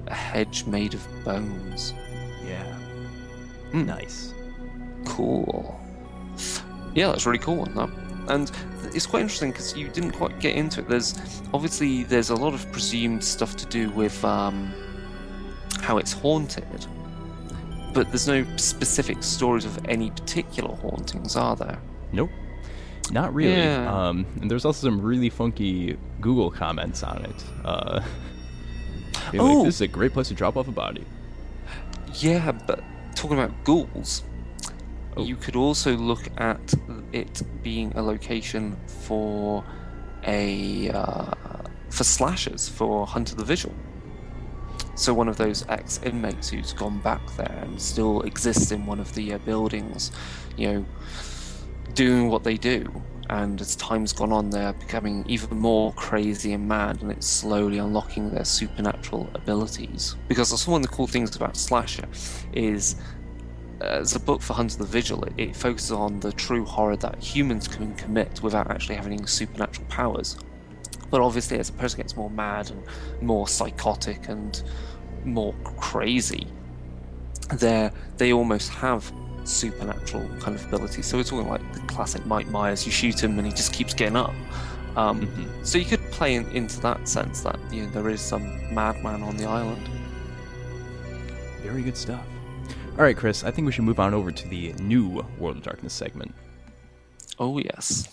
a hedge made of bones. Mm. Nice. Cool. Yeah, that's really cool. That. And it's quite interesting because you didn't quite get into it. There's obviously there's a lot of presumed stuff to do with um, how it's haunted, but there's no specific stories of any particular hauntings, are there? Nope. Not really. Yeah. Um, and there's also some really funky Google comments on it. Uh, Oh. like, this is a great place to drop off a body. Yeah, but talking about ghouls, Oh. you could also look at it being a location for a uh, for slashers for Hunter the Vigil. So one of those ex-inmates who's gone back there and still exists in one of the uh, buildings, you know, doing what they do. And as time's gone on, they're becoming even more crazy and mad, and it's slowly unlocking their supernatural abilities. Because that's one of the cool things about Slasher is uh, as a book for Hunter the Vigil, it, it focuses on the true horror that humans can commit without actually having supernatural powers. But obviously, as a person gets more mad and more psychotic and more crazy, they almost have supernatural kind of abilities. So it's all like the classic Mike Myers: you shoot him and he just keeps getting up. Um, Mhm. So you could play in, into that sense that you know there is some madman on the island. Very good stuff. All right, Chris, I think we should move on over to the new World of Darkness segment. Oh yes.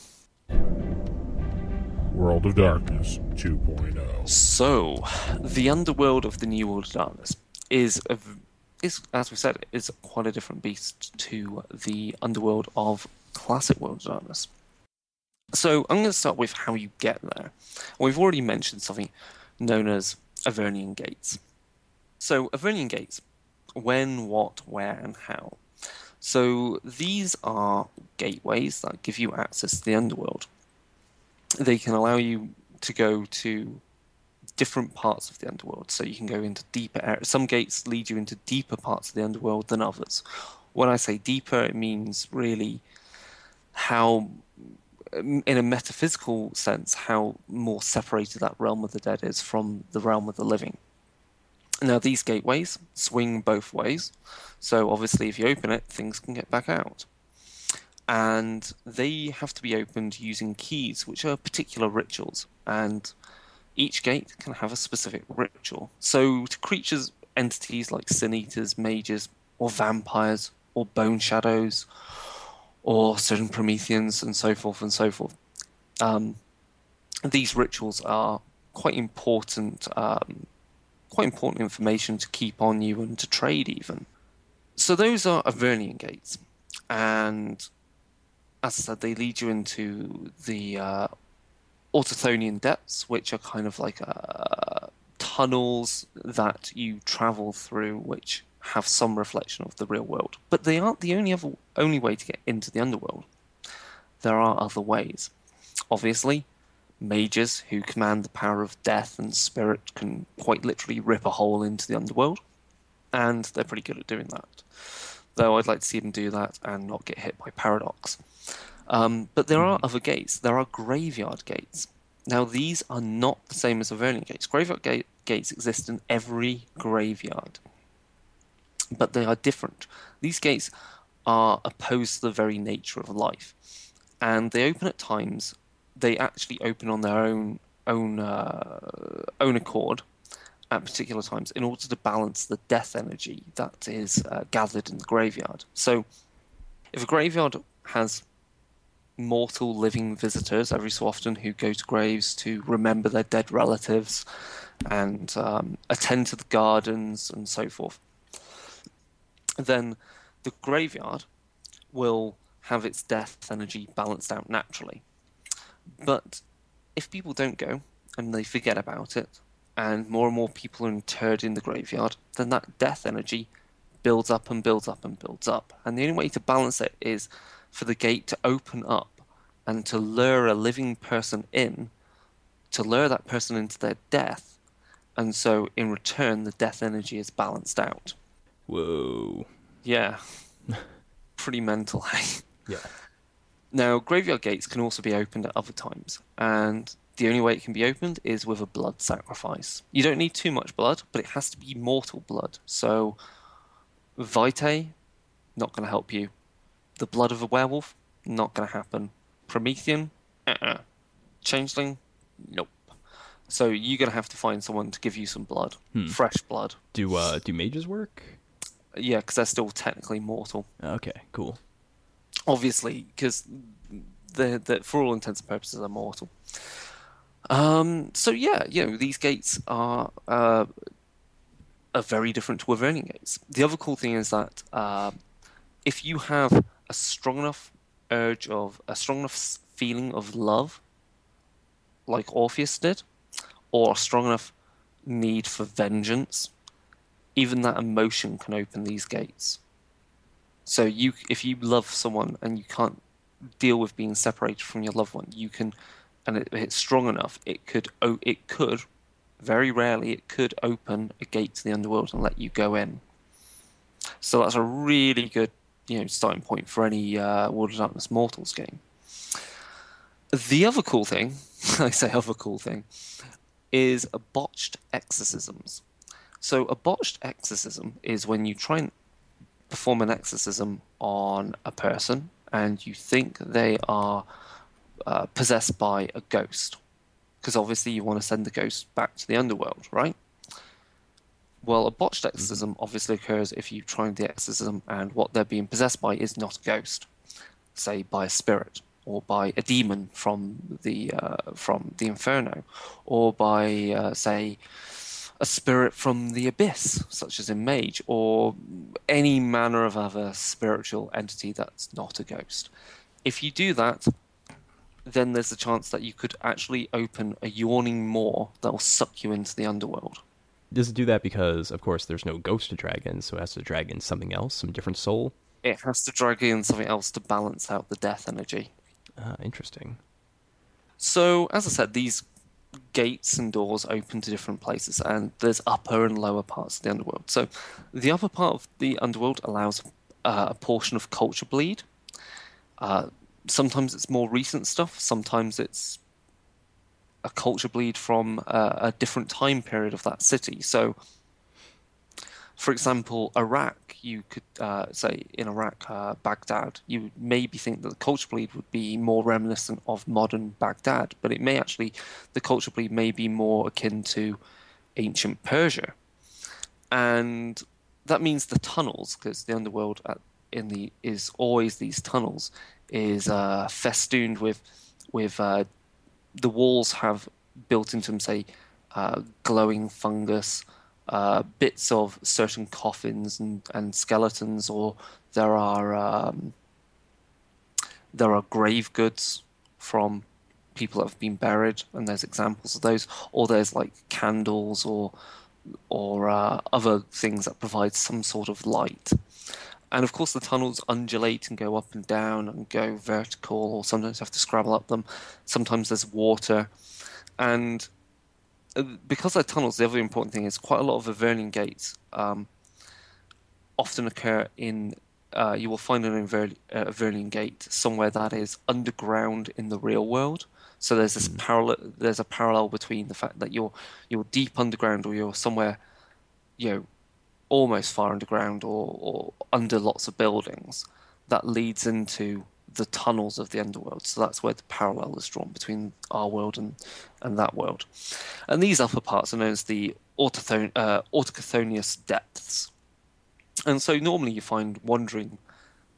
World of Darkness oh. 2.0. So, the underworld of the New World of Darkness is, a, v- is as we said, is quite a different beast to the underworld of classic World of Darkness. So, I'm going to start with how you get there. We've already mentioned something known as Avernian Gates. So, Avernian Gates, when, what, where, and how. So, these are gateways that give you access to the underworld. They can allow you to go to different parts of the underworld. So you can go into deeper areas. Some gates lead you into deeper parts of the underworld than others. When I say deeper, it means really how, um, in a metaphysical sense, how more separated that realm of the dead is from the realm of the living. Now, these gateways swing both ways. So obviously, if you open it, things can get back out and they have to be opened using keys, which are particular rituals. And each gate can have a specific ritual. So, to creatures, entities like sin eaters, mages, or vampires, or bone shadows, or certain Prometheans, and so forth and so forth, um, these rituals are quite important. Um, quite important information to keep on you and to trade even. So those are Avernian gates, and as I said, they lead you into the uh, Autothonian depths, which are kind of like uh, tunnels that you travel through, which have some reflection of the real world. But they aren't the only other, only way to get into the underworld. There are other ways. Obviously, mages who command the power of death and spirit can quite literally rip a hole into the underworld, and they're pretty good at doing that. Though I'd like to see them do that and not get hit by paradox. Um, but there are other gates. There are graveyard gates. Now, these are not the same as Avernian gates. Graveyard ga- gates exist in every graveyard, but they are different. These gates are opposed to the very nature of life, and they open at times. They actually open on their own own uh, own accord at particular times in order to balance the death energy that is uh, gathered in the graveyard. So, if a graveyard has mortal living visitors every so often who go to graves to remember their dead relatives and um, attend to the gardens and so forth, then the graveyard will have its death energy balanced out naturally. But if people don't go and they forget about it, and more and more people are interred in the graveyard, then that death energy builds up and builds up and builds up. And the only way to balance it is for the gate to open up and to lure a living person in, to lure that person into their death. And so in return, the death energy is balanced out. Whoa. Yeah. Pretty mental, hey? Yeah. Now, graveyard gates can also be opened at other times, and the only way it can be opened is with a blood sacrifice. You don't need too much blood, but it has to be mortal blood. So, Vitae, not going to help you. The blood of a werewolf, not going to happen. Promethean, uh-uh. Changeling, nope. So you're going to have to find someone to give you some blood, fresh blood. Do uh do mages work? Yeah, because they're still technically mortal. Okay, cool. obviously, because the the for all intents and purposes they're mortal. Um, so yeah, you know these gates are uh, are very different to Avernian gates. The other cool thing is that uh, if you have a strong enough urge of a strong enough feeling of love, like Orpheus did, or a strong enough need for vengeance, even that emotion can open these gates. So you, if you love someone and you can't deal with being separated from your loved one, you can, and it, it's strong enough, it could, o- it could, very rarely, it could open a gate to the underworld and let you go in. So that's a really good, you know, starting point for any uh, World of Darkness Mortals game. The other cool thing, I say other cool thing, is a botched exorcisms. So a botched exorcism is when you try and perform an exorcism on a person and you think they are uh, possessed by a ghost. Because obviously you want to send the ghost back to the underworld, right? Well, a botched exorcism obviously occurs if you try the exorcism and what they're being possessed by is not a ghost, say by a spirit or by a demon from the uh, from the inferno, or by uh, say a spirit from the abyss, such as in Mage, or any manner of other spiritual entity that's not a ghost. If you do that, then there's a chance that you could actually open a yawning maw that will suck you into the underworld. Does it do that because, of course, there's no ghost to drag in, so it has to drag in something else, some different soul? It has to drag in something else to balance out the death energy. Ah, interesting. So, as I said, these gates and doors open to different places, and there's upper and lower parts of the underworld. So, the upper part of the underworld allows uh, a portion of culture bleed. Uh, sometimes it's more recent stuff. Sometimes it's a culture bleed from uh, a different time period of that city. So, for example, Iraq, you could uh, say in Iraq, uh, Baghdad, you maybe think that the culture bleed would be more reminiscent of modern Baghdad, but it may actually, the culture bleed may be more akin to ancient Persia. And that means the tunnels, because the underworld at, in the is always these tunnels, is uh, festooned with with uh, the walls have built into them, say, uh, glowing fungus, uh, bits of certain coffins and, and skeletons, or there are um, there are grave goods from people that have been buried, and there's examples of those, or there's like candles or or uh, other things that provide some sort of light. And of course, the tunnels undulate and go up and down and go vertical, or sometimes you have to scrabble up them. Sometimes there's water. And uh, because they're tunnels, the other important thing is quite a lot of Avernian gates um, often occur in. Uh, you will find an Aver- uh, Avernian gate somewhere that is underground in the real world. So there's this parallel. There's a parallel between the fact that you're you're deep underground or you're somewhere, you know, almost far underground or, or under lots of buildings. that leads into the tunnels of the underworld. So that's where the parallel is drawn between our world and, and that world. And these upper parts are known as the autochthon- uh, depths. And so normally you find wandering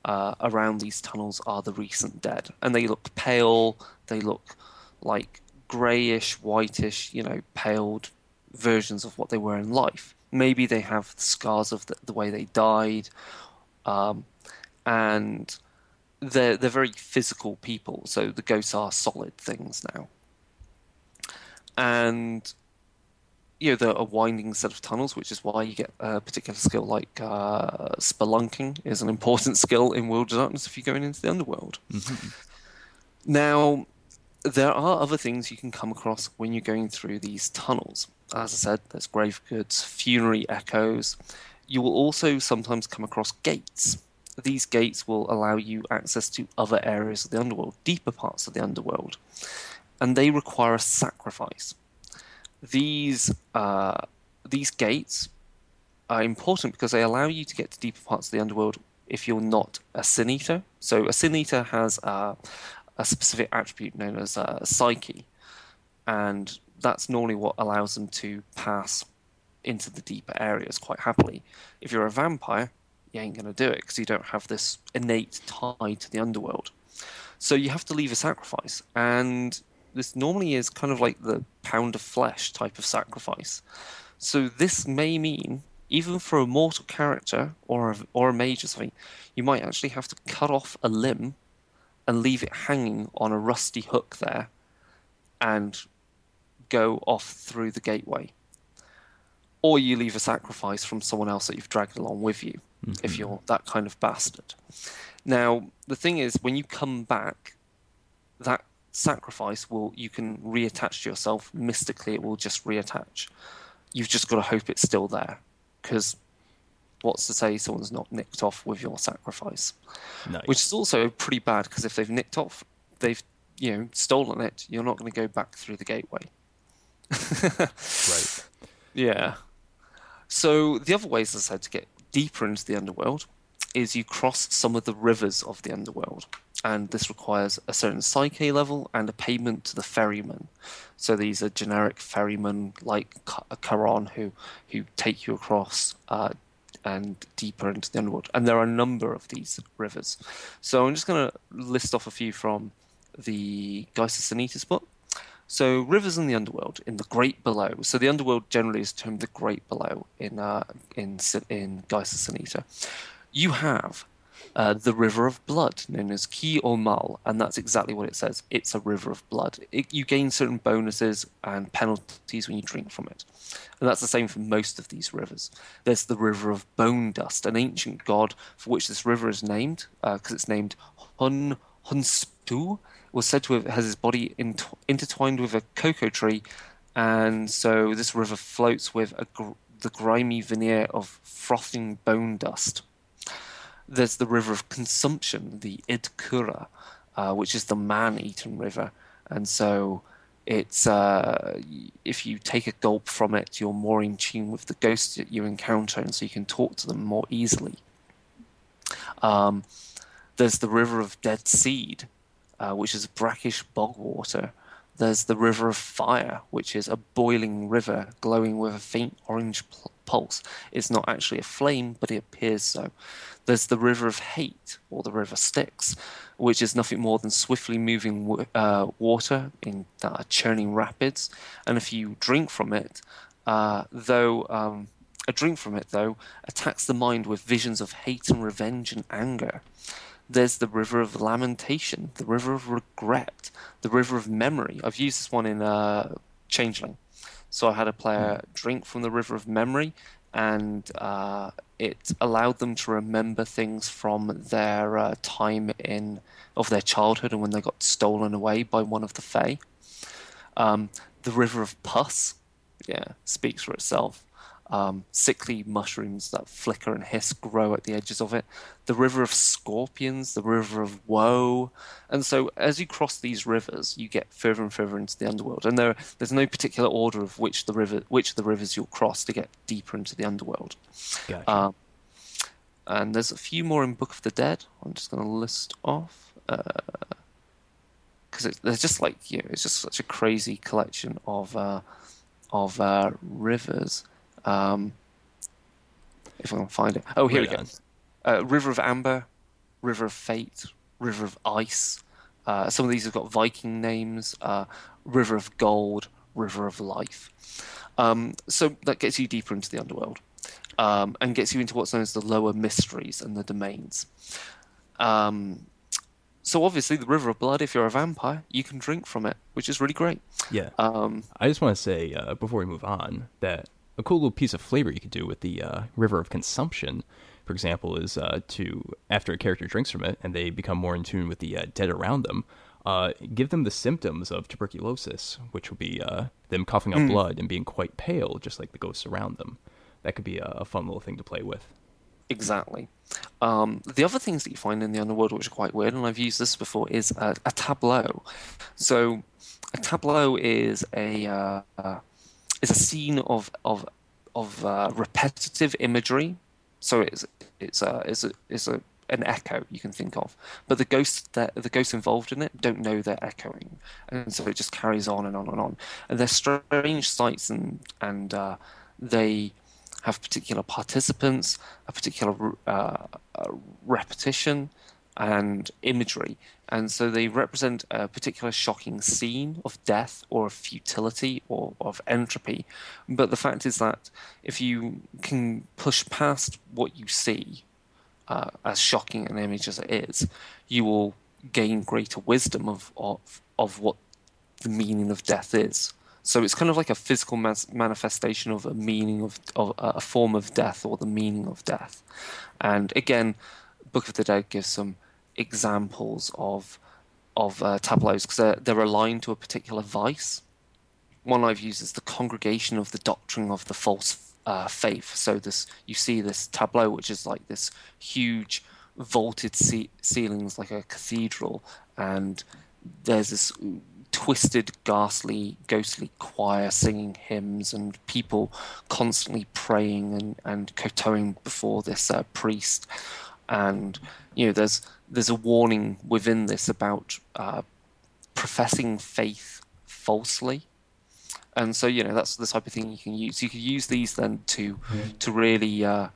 uh, around these tunnels are the recent dead. And they look pale, they look like greyish, whitish, you know, paled versions of what they were in life. Maybe they have scars of the, the way they died. Um, and they're they're very physical people, so the ghosts are solid things now. And you know, there are a winding set of tunnels, which is why you get a particular skill like uh, spelunking is an important skill in World of Darkness if you're going into the underworld. Mm-hmm. Now, there are other things you can come across when you're going through these tunnels. As I said, there's grave goods, funerary echoes. You will also sometimes come across gates these gates will allow you access to other areas of the underworld, deeper parts of the underworld, and they require a sacrifice. These uh, these gates are important because they allow you to get to deeper parts of the underworld if you're not a sin eater. So a sin eater has a, a specific attribute known as uh, psyche, and that's normally what allows them to pass into the deeper areas quite happily. If you're a vampire, you ain't going to do it because you don't have this innate tie to the underworld. So you have to leave a sacrifice. And this normally is kind of like the pound of flesh type of sacrifice. So this may mean, even for a mortal character or a, or a mage or something, you might actually have to cut off a limb and leave it hanging on a rusty hook there and go off through the gateway. Or you leave a sacrifice from someone else that you've dragged along with you mm-hmm. if you're that kind of bastard. Now, the thing is, when you come back, that sacrifice will you can reattach to yourself mystically. It will just reattach. You've just got to hope it's still there, because what's to say someone's not nicked off with your sacrifice? Which is also pretty bad because if they've nicked off, they've you know stolen it. You're not going to go back through the gateway. right. Yeah. So the other ways, as I said, to get deeper into the underworld is you cross some of the rivers of the underworld. And this requires a certain psyche level and a payment to the ferryman. So these are generic ferrymen like Charon who, who take you across uh, and deeper into the underworld. And there are a number of these rivers. So I'm just going to list off a few from the Geist of book. So, rivers in the underworld, in the Great Below. So, the underworld generally is termed the Great Below in uh, in in Geist. You have uh, the River of Blood, known as Ki Omal, and that's exactly what it says. It's a river of blood. It, you gain certain bonuses and penalties when you drink from it, and that's the same for most of these rivers. There's the River of Bone Dust, an ancient god for which this river is named, because uh, it's named Hun Hunstu, was said to have has his body intertwined with a cocoa tree, and so this river floats with gr- the grimy veneer of frothing bone dust. There's the river of consumption, the Idkura, uh, which is the man-eaten river, and so it's uh, if you take a gulp from it, you're more in tune with the ghosts that you encounter, and so you can talk to them more easily. Um, there's the river of dead seed, uh, which is brackish bog water. There's the River of Fire, which is a boiling river glowing with a faint orange pulse. It's not actually a flame, but it appears so. There's the River of Hate, or the River Styx, which is nothing more than swiftly moving uh, water in uh, churning rapids. And if you drink from it, uh, though um, a drink from it, though, attacks the mind with visions of hate and revenge and anger. There's the river of lamentation, the river of regret, the river of memory. I've used this one in uh, Changeling. So I had a player mm. drink from the river of memory, and uh, it allowed them to remember things from their uh, time in of their childhood and when they got stolen away by one of the Fae. Um, the river of pus, yeah, speaks for itself um, sickly mushrooms that flicker and hiss grow at the edges of it, the river of scorpions, the river of woe. And so as you cross these rivers, you get further and further into the underworld. And there, there's no particular order of which the river, which of the rivers you'll cross to get deeper into the underworld. Gotcha. Um, and there's a few more in Book of the Dead. I'm just going to list off because it there's just like you know, it's just such a crazy collection of uh, of uh, rivers. Um, if I can find it. Oh, here Right we go. Uh, River of Amber, River of Fate, River of Ice. Uh, some of these have got Viking names. Uh, River of Gold, River of Life. Um, so that gets you deeper into the underworld um, and gets you into what's known as the lower mysteries and the domains. Um, so obviously, the River of Blood. If you're a vampire, you can drink from it, which is really great. Yeah. Um, I just want to say uh, before we move on that a cool little piece of flavor you could do with the uh, river of consumption, for example, is uh, to after a character drinks from it and they become more in tune with the uh, dead around them, uh, give them the symptoms of tuberculosis, which would be uh, them coughing up blood and being quite pale, just like the ghosts around them. That could be a, a fun little thing to play with. Exactly. Um, the other things that you find in the underworld, which are quite weird, and I've used this before, is a, a tableau. So, a tableau is a uh, uh, is a scene of of of uh, repetitive imagery. So it's it's a it's a it's a an echo you can think of, but the ghosts that the ghosts involved in it don't know they're echoing, and so it just carries on and on and on. And they're strange sights, and and uh, they have particular participants, a particular uh, repetition, and imagery. And so they represent a particular shocking scene of death or of futility or of entropy. But the fact is that if you can push past what you see, uh, as shocking an image as it is, you will gain greater wisdom of, of, of what the meaning of death is. So it's kind of like a physical mas- manifestation of a meaning of, of uh, a form of death or the meaning of death. And again, Book of the Dead gives some examples of of uh, tableaus because they're, they're aligned to a particular vice. One I've used is the Congregation of the Doctrine of the False uh, Faith. So this you see this tableau, which is like this huge vaulted ce- ceilings, like a cathedral, and there's this twisted, ghastly, ghostly choir singing hymns and people constantly praying and, and kowtowing before this uh, priest. And you know, there's there's a warning within this about uh, professing faith falsely. And so you know that's the type of thing you can use. You could use these then to to really uh,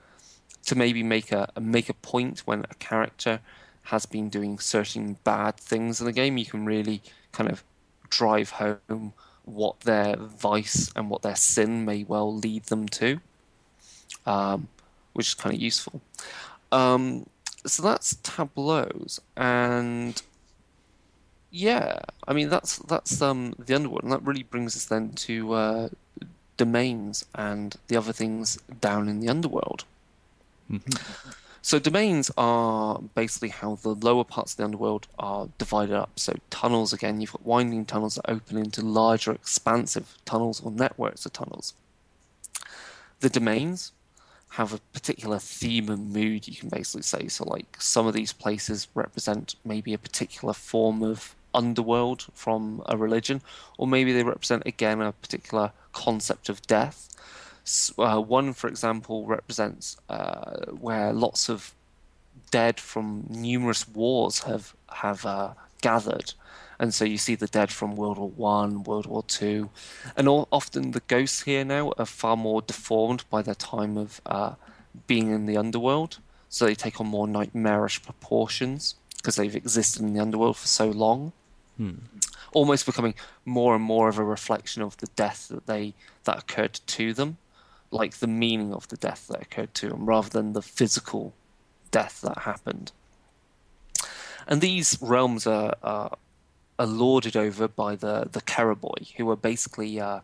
to maybe make a make a point when a character has been doing certain bad things in the game. You can really kind of drive home what their vice and what their sin may well lead them to, um, which is kind of useful. Um, so that's tableaus, and yeah, I mean that's that's um, the underworld, and that really brings us then to uh, domains and the other things down in the underworld. So domains are basically how the lower parts of the underworld are divided up. So tunnels again, you've got winding tunnels that open into larger, expansive tunnels or networks of tunnels. The domains have a particular theme and mood, you can basically say. So like some of these places represent maybe a particular form of underworld from a religion, or maybe they represent again a particular concept of death. Uh, one, for example, represents uh, where lots of dead from numerous wars have have uh, gathered, and so you see the dead from World War One, World War Two, and all, often the ghosts here now are far more deformed by their time of uh, being in the underworld, so they take on more nightmarish proportions because they've existed in the underworld for so long. Almost becoming more and more of a reflection of the death that they that occurred to them, like the meaning of the death that occurred to them, rather than the physical death that happened. And these realms are are, are lauded over by the the Kerberoi, who are basically uh,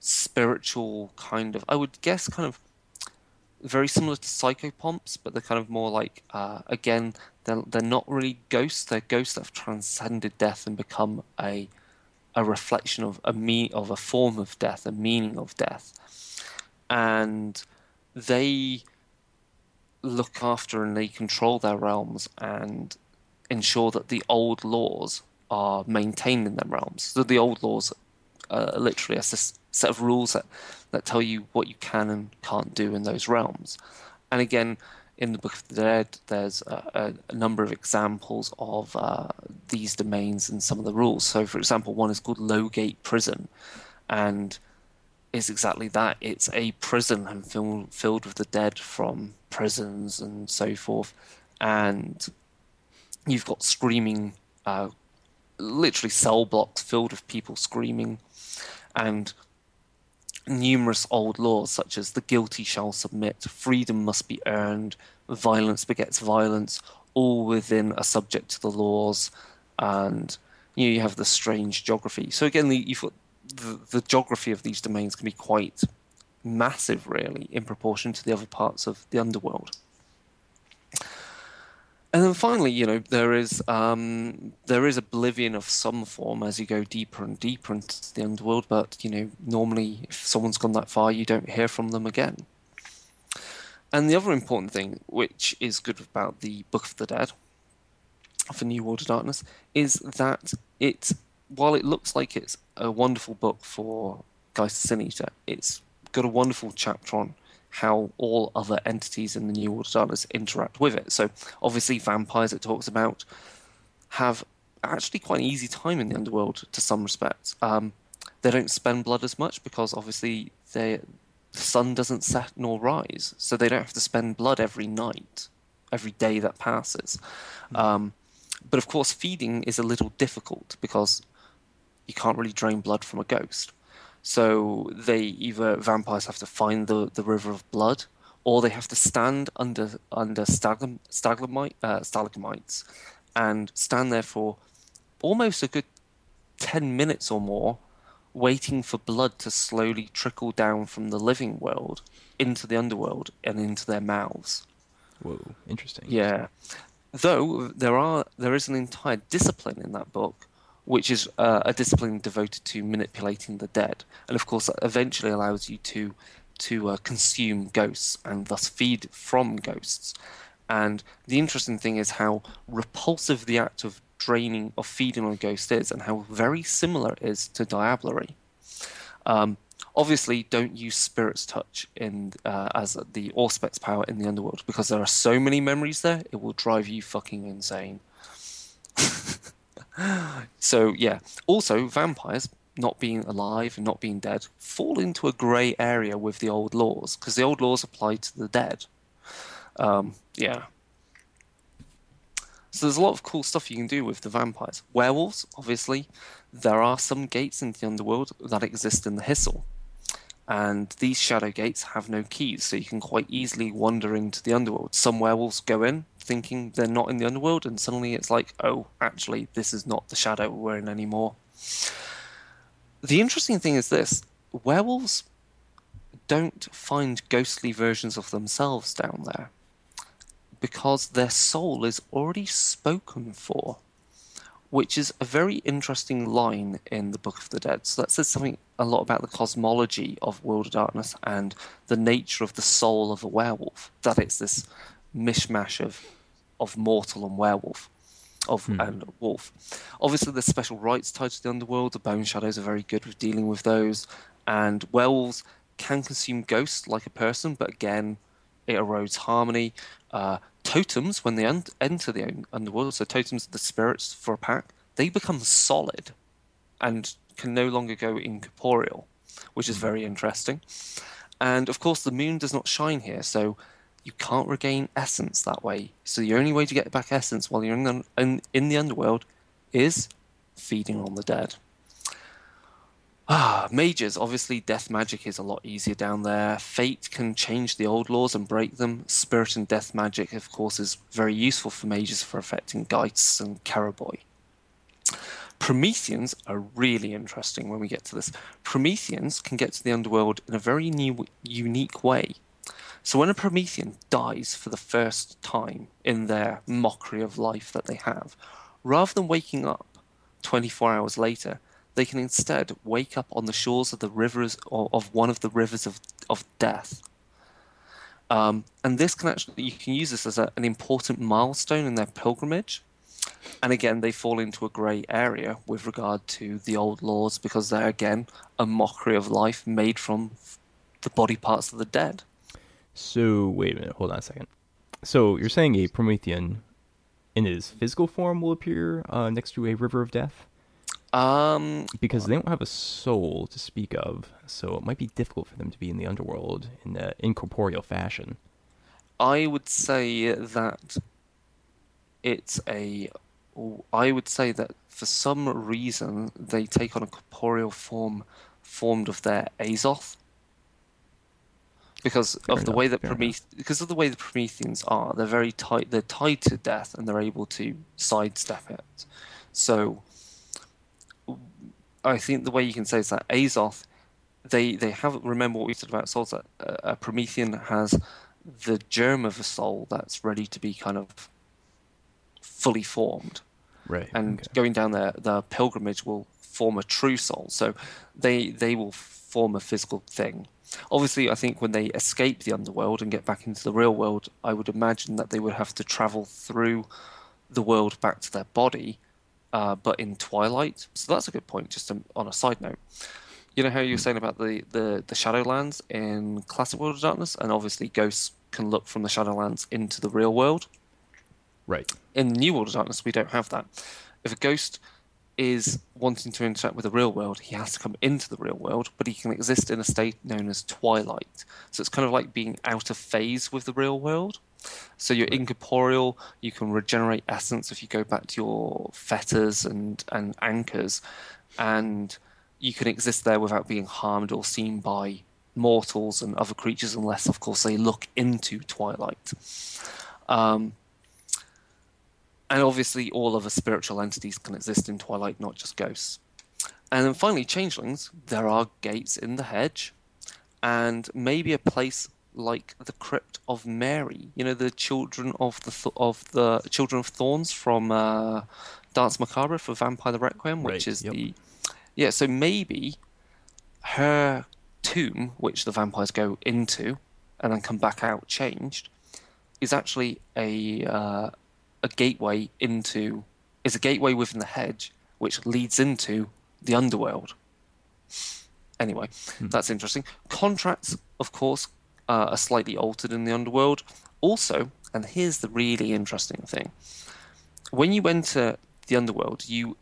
spiritual kind of, I would guess, kind of very similar to psychopomps, but they're kind of more like uh, again they're they're not really ghosts. They're ghosts that have transcended death and become a a reflection of a me of a form of death, a meaning of death, and they look after and they control their realms and ensure that the old laws are maintained in their realms. So the old laws are literally a set of rules that, that tell you what you can and can't do in those realms. And again, in the Book of the Dead, there's a, a, number of examples of uh, these domains and some of the rules. So, for example, one is called Lowgate Prison, and it's exactly that. It's a prison and fill, filled with the dead from prisons and so forth, and you've got screaming, uh, literally cell blocks filled with people screaming, and numerous old laws such as the guilty shall submit, freedom must be earned, violence begets violence, all within a subject to the laws, and you, know, you have the strange geography. So again, the, you've got the, the geography of these domains can be quite massive, really, in proportion to the other parts of the underworld. And then finally, you know, there is um, there is oblivion of some form as you go deeper and deeper into the underworld. But you know, normally, if someone's gone that far, you don't hear from them again. And the other important thing, which is good about the Book of the Dead for New World of Darkness, is that it, while it looks like it's a wonderful book for Eater, it's got a wonderful chapter on how all other entities in the New World of Darkness interact with it. So, obviously, vampires it talks about have actually quite an easy time in the underworld to some respects. Um, they don't spend blood as much because obviously they, the sun doesn't set nor rise, so they don't have to spend blood every night, every day that passes. Um, but of course, feeding is a little difficult because you can't really drain blood from a ghost. So they either vampires have to find the, the river of blood, or they have to stand under under stalagmite, uh, stalagmites and stand there for almost a good ten minutes or more, waiting for blood to slowly trickle down from the living world into the underworld and into their mouths. Whoa, interesting. Yeah. Though there are there is an entire discipline in that book which is uh, a discipline devoted to manipulating the dead, and of course eventually allows you to to uh, consume ghosts and thus feed from ghosts. And the interesting thing is how repulsive the act of draining of feeding on a ghost is, and how very similar it is to diablerie. Um, obviously, don't use spirit's touch in uh, as the auspex power in the underworld because there are so many memories there; it will drive you fucking insane. so yeah. Also, vampires not being alive and not being dead fall into a grey area with the old laws because the old laws apply to the dead. Um, yeah. So there's a lot of cool stuff you can do with the vampires. Werewolves, obviously, there are some gates in the underworld that exist in the Hisil. And these shadow gates have no keys, so you can quite easily wander into the underworld. Some werewolves go in, thinking they're not in the underworld, and suddenly it's like, oh, actually, this is not the shadow we're in anymore. The interesting thing is this werewolves don't find ghostly versions of themselves down there because their soul is already spoken for, which is a very interesting line in the Book of the Dead. So that says something a lot about the cosmology of World of Darkness and the nature of the soul of a werewolf. That it's this mishmash of of mortal and werewolf of hmm. and wolf. Obviously, there's special rights tied to the underworld. The Bone Shadows are very good with dealing with those, and werewolves can consume ghosts like a person, but again, it erodes harmony. Uh, totems, when they un- enter the underworld, so totems are the spirits for a pack, they become solid and can no longer go incorporeal, which is hmm. very interesting. And of course, the moon does not shine here, so you can't regain essence that way. So the only way to get back essence while you're in the, in, in the underworld is feeding on the dead. Ah, mages. Obviously, death magic is a lot easier down there. Fate can change the old laws and break them. Spirit and death magic, of course, is very useful for mages for affecting geists and Kerberoi. Prometheans are really interesting when we get to this. Prometheans can get to the underworld in a very new, unique way. So when a Promethean dies for the first time in their mockery of life that they have, rather than waking up 24 hours later, they can instead wake up on the shores of the rivers or of one of the rivers of, of death. Um, and this can actually you can use this as a, an important milestone in their pilgrimage. And again, they fall into a grey area with regard to the old laws because they're again a mockery of life made from the body parts of the dead. So wait a minute, hold on a second. So you're saying a Promethean in his physical form will appear uh, next to a river of death? Um, Because they don't have a soul to speak of, so it might be difficult for them to be in the underworld in an incorporeal fashion. I would say that it's a. I would say that for some reason they take on a corporeal form formed of their Azoth. Because Fair of the enough, way that fair Promethe- because of the way the Prometheans are, they're very tight. They're tied to death, and they're able to sidestep it. So, I think the way you can say is that Azoth, they they have remember what we said about souls. That uh, a Promethean has the germ of a soul that's ready to be kind of fully formed, Right. and okay. going down their their pilgrimage will form a true soul. So they they will form a physical thing. Obviously, I think when they escape the underworld and get back into the real world, I would imagine that they would have to travel through the world back to their body, uh, but in twilight. So that's a good point. Just um, on a side note, you know how you were saying about the, the, the Shadowlands in Classic World of Darkness, and obviously ghosts can look from the Shadowlands into the real world. Right. In New World of Darkness, we don't have that. If a ghost is wanting to interact with the real world, he has to come into the real world, but he can exist in a state known as twilight. So it's kind of like being out of phase with the real world. So you're incorporeal, you can regenerate essence if you go back to your fetters and, and anchors, and you can exist there without being harmed or seen by mortals and other creatures, unless, of course, they look into twilight. Um, and obviously, all other spiritual entities can exist in Twilight, not just ghosts. And then finally, changelings. There are gates in the hedge, and maybe a place like the crypt of Mary. You know, the children of the th- of the children of thorns from uh, Danse Macabre for Vampire the Requiem, which Right, is yep. the yeah. So maybe her tomb, which the vampires go into and then come back out changed, is actually a uh, a gateway into is a gateway within the hedge which leads into the underworld. Anyway, that's interesting. Contracts, of course, uh, are slightly altered in the underworld. Also, and here's the really interesting thing: when you enter the underworld, you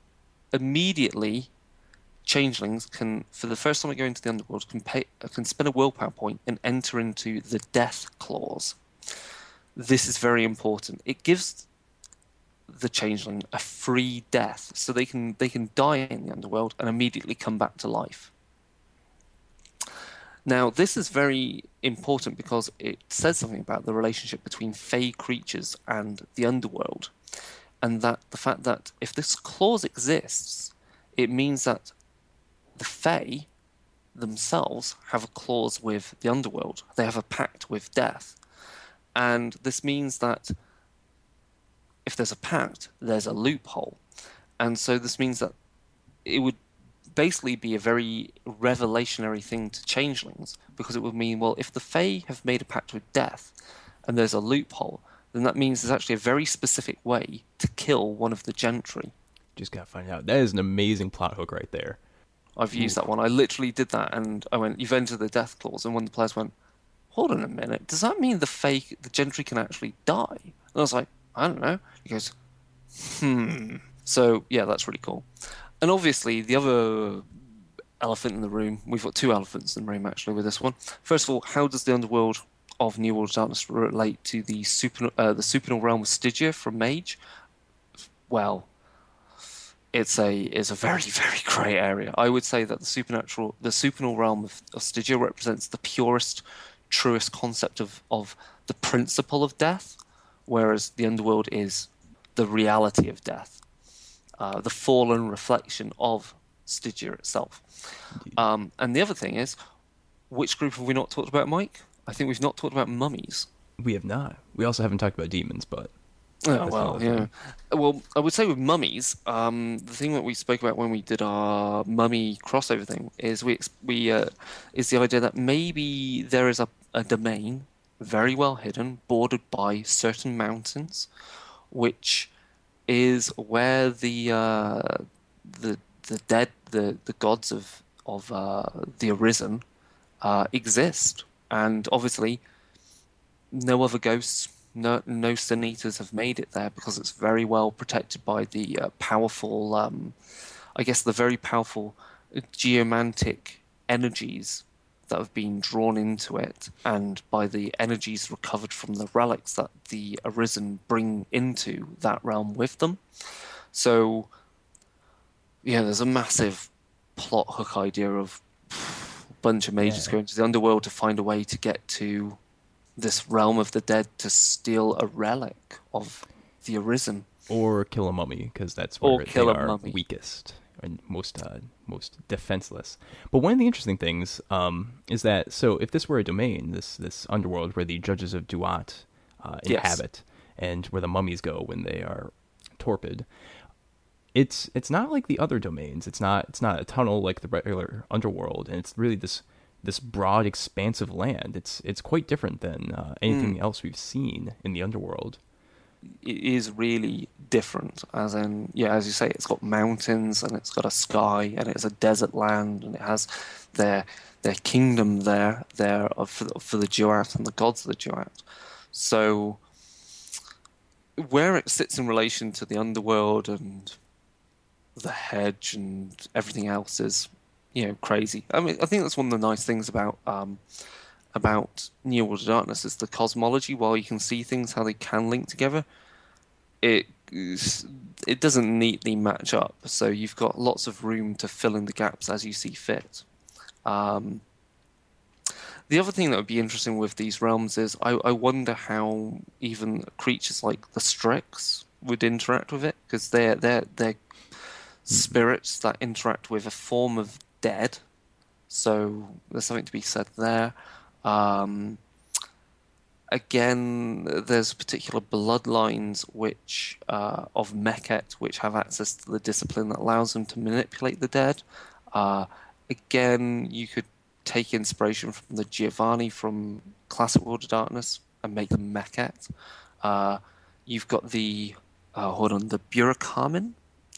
immediately changelings can, for the first time they go into the underworld, can pay, can spend a willpower point and enter into the death clause. This is very important. It gives the changeling a free death, so they can they can die in the underworld and immediately come back to life. Now, this is very important because it says something about the relationship between fey creatures and the underworld, and that the fact that if this clause exists, it means that the Fae themselves have a clause with the underworld. They have a pact with death. And this means that if there's a pact, there's a loophole. And so this means that it would basically be a very revelationary thing to changelings because it would mean, well, if the Fae have made a pact with death and there's a loophole, then that means there's actually a very specific way to kill one of the gentry. Just gotta find out. That is an amazing plot hook right there. I've used that one. I literally did that, and I went, "You've entered the death clause," and one of the players went, "Hold on a minute. Does that mean the fake, the gentry can actually die?" And I was like, "I don't know." He goes, "Hmm." So yeah, that's really cool. And obviously, the other elephant in the room. We've got two elephants in the room actually with this one. First of all, how does the underworld of New World Darkness relate to the super, uh, the supernal realm of Stygia from Mage? Well, it's a it's a very very grey area. I would say that the supernatural the supernal realm of, of Stygia represents the purest, truest concept of of the principle of death, whereas the underworld is the reality of death, uh, the fallen reflection of Stygia itself. Um, and the other thing is, which group have we not talked about, Mike? I think we've not talked about mummies. We have not. We also haven't talked about demons, but Oh, well, yeah. thing. Well, I would say with mummies, um, the thing that we spoke about when we did our mummy crossover thing is we we uh, is the idea that maybe there is a, a domain very well hidden, bordered by certain mountains, which is where the uh, the the dead the the gods of of uh, the arisen uh, exist, and obviously no other ghosts no no Eaters have made it there because it's very well protected by the uh, powerful, um, I guess, the very powerful geomantic energies that have been drawn into it, and by the energies recovered from the relics that the Arisen bring into that realm with them. So, yeah, there's a massive plot hook idea of a bunch of mages Yeah. going to the underworld to find a way to get to this realm of the dead to steal a relic of the Arisen. or kill a mummy because that's Or where kill they are mummy. weakest and most uh, most defenseless. But one of the interesting things um, is that so if this were a domain, this this underworld where the judges of Duat uh, Yes. inhabit and where the mummies go when they are torpid, it's it's not like the other domains. It's not it's not a tunnel like the regular underworld, and it's really this this broad, expansive land. It's it's quite different than uh, anything Hmm. else we've seen in the underworld. It is really different. As in, yeah, as you say, it's got mountains and it's got a sky and it's a desert land and it has their their kingdom there there for, the- for the Duat and the gods of the Duat. So where it sits in relation to the underworld and the hedge and everything else is, you know, crazy. I mean, I think that's one of the nice things about um, about New World of Darkness is the cosmology. While you can see things how they can link together, it it doesn't neatly match up. So you've got lots of room to fill in the gaps as you see fit. Um, the other thing that would be interesting with these realms is I, I wonder how even creatures like the Strix would interact with it because they're they're they're spirits that interact with a form of dead. So there's something to be said there. Um, again, there's particular bloodlines which uh, of Mekhet which have access to the discipline that allows them to manipulate the dead. Uh, again, you could take inspiration from the Giovanni from Classic World of Darkness and make them Mekhet. Uh, you've got the uh, hold on the Burakumin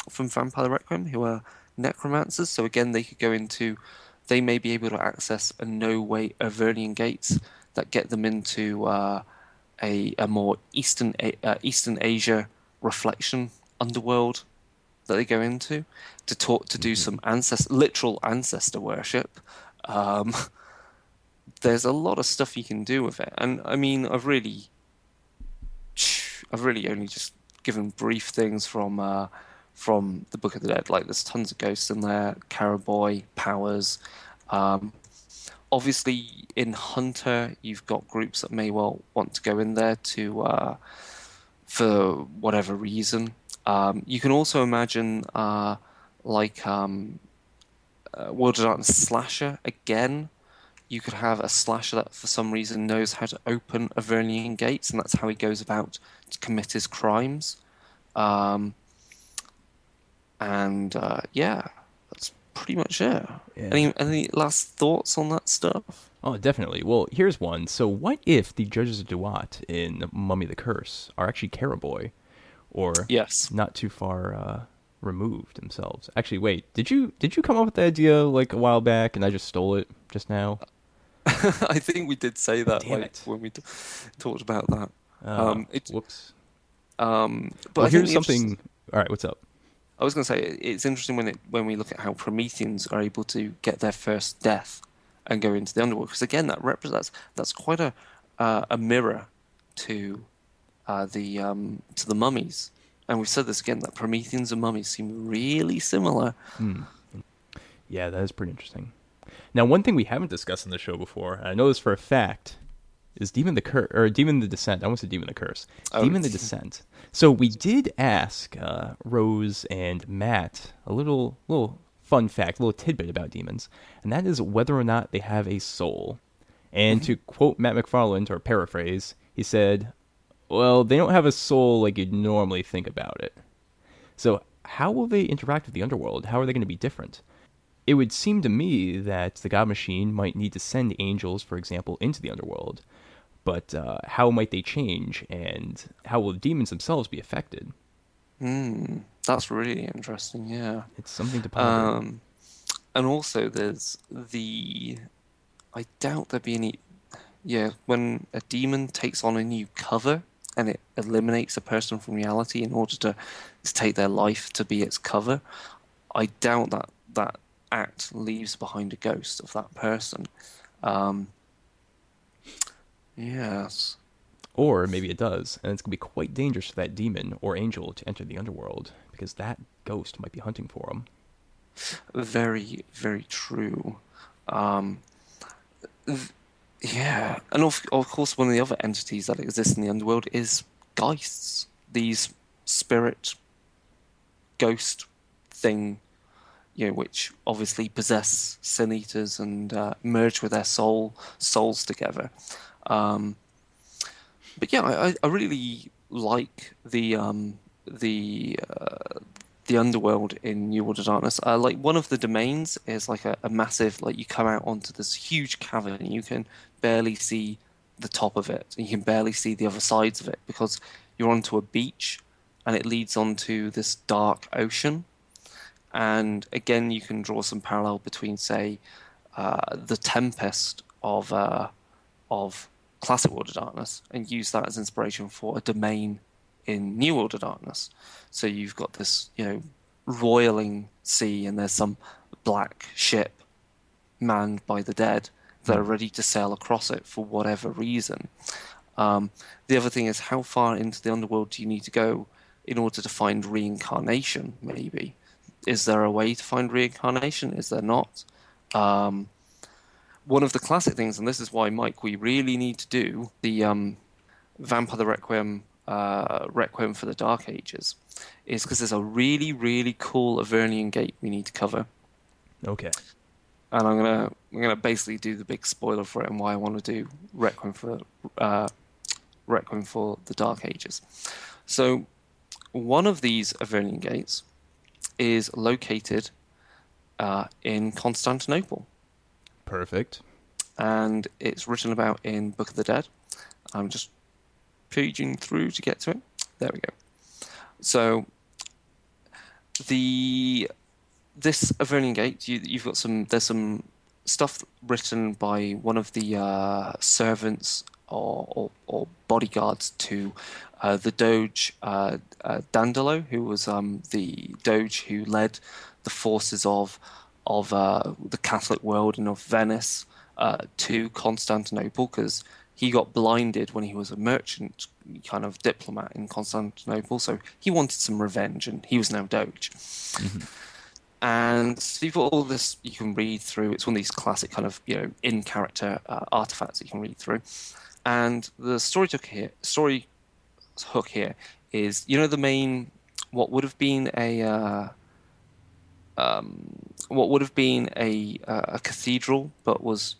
from Vampire Requiem who are necromancers. So again, they could go into they may be able to access a no way Avernian gates that get them into uh, a a more eastern uh, Eastern Asia reflection underworld that they go into to talk to do some ancestor literal ancestor worship. Um, there's a lot of stuff you can do with it, and I mean, I've really, I've really only just given brief things from uh, from the Book of the Dead. Like there's tons of ghosts in there, Kerberoi, powers. Um, obviously, in Hunter, you've got groups that may well want to go in there to uh, for whatever reason. Um, you can also imagine uh, like um, uh, World of Darkness slasher again. You could have a slasher that, for some reason, knows how to open Avernian gates, and that's how he goes about to commit his crimes. Um, and uh, yeah, that's pretty much it. Yeah. Any any last thoughts on that stuff? Oh, definitely. Well, here's one. So, what if the judges of Duat in Mummy the Curse are actually Kerberoi, or Yes. not too far uh, removed themselves? Actually, wait. Did you did you come up with the idea like a while back, and I just stole it just now? I think we did say that Damn like, it. when we t- talked about that. Uh, Um, it- whoops. Um, but well, here's something. All right, what's up? I was going to say it's interesting when it when we look at how Prometheans are able to get their first death and go into the underworld because again that represents that's quite a uh, a mirror to uh, the um, to the mummies and we've said this again that Prometheans and mummies seem really similar. Yeah, that is pretty interesting. Now, one thing we haven't discussed on the show before, I know this for a fact, is Demon the Curse or Demon the Descent. I almost said Demon the Curse. Oh. Demon the Descent. So we did ask uh, Rose and Matt a little little fun fact, a little tidbit about demons, and that is whether or not they have a soul. And to quote Matt McFarland or paraphrase, he said, "Well, they don't have a soul like you'd normally think about it." So, how will they interact with the underworld? How are they going to be different? It would seem to me that the God Machine might need to send angels, for example, into the underworld. But uh, how might they change, and how will the demons themselves be affected? Hmm, that's really interesting. Yeah. It's something to ponder. Um, and also, there's the. I doubt there'd be any. Yeah, when a demon takes on a new cover, and it eliminates a person from reality in order to, to take their life to be its cover, I doubt that that act leaves behind a ghost of that person. Um, yes. Or maybe it does, and it's going to be quite dangerous for that demon or angel to enter the underworld because that ghost might be hunting for him. Very, very true. Um, th- yeah, and of, of course, one of the other entities that exists in the underworld is geists. These spirit, ghost thing, you know, which obviously possess sin eaters and uh, merge with their soul souls together. Um, but yeah, I, I really like the um, the uh, the underworld in New of Darkness. Uh, like one of the domains is like a, a, massive like you come out onto this huge cavern and you can barely see the top of it and you can barely see the other sides of it because you're onto a beach and it leads onto this dark ocean. And again, you can draw some parallel between, say, uh, the Tempest of uh, of classic World of Darkness and use that as inspiration for a domain in New World of Darkness. So you've got this, you know, roiling sea, and there's some black ship manned by the dead that are ready to sail across it for whatever reason. Um, the other thing is, how far into the underworld do you need to go in order to find reincarnation? Maybe is there a way to find reincarnation? Is there not? Um, one of the classic things, and this is why, Mike, we really need to do the um, Vampire the Requiem, uh, Requiem for the Dark Ages, is because there's a really, really cool Avernian Gate we need to cover. Okay. And I'm gonna I'm gonna basically do the big spoiler for it and why I want to do Requiem for uh, Requiem for the Dark Ages. So, one of these Avernian Gates is located uh, in Constantinople. Perfect. And it's written about in Book of the Dead. I'm just paging through to get to it. There we go. So the this Avernian Gate, you, have got some. There's some stuff written by one of the uh, servants or, or, or, bodyguards to uh, the Doge uh, uh Dandolo, who was um, the Doge who led the forces of of uh, the Catholic world and of Venice uh, to Constantinople because he got blinded when he was a merchant kind of diplomat in Constantinople. So he wanted some revenge and he was now Doge. Mm-hmm. And so you've got all this you can read through. It's one of these classic kind of you know in character uh, artifacts that you can read through. And the story hook here, story hook here is you know the main what would have been a uh, um, what would have been a uh, a cathedral, but was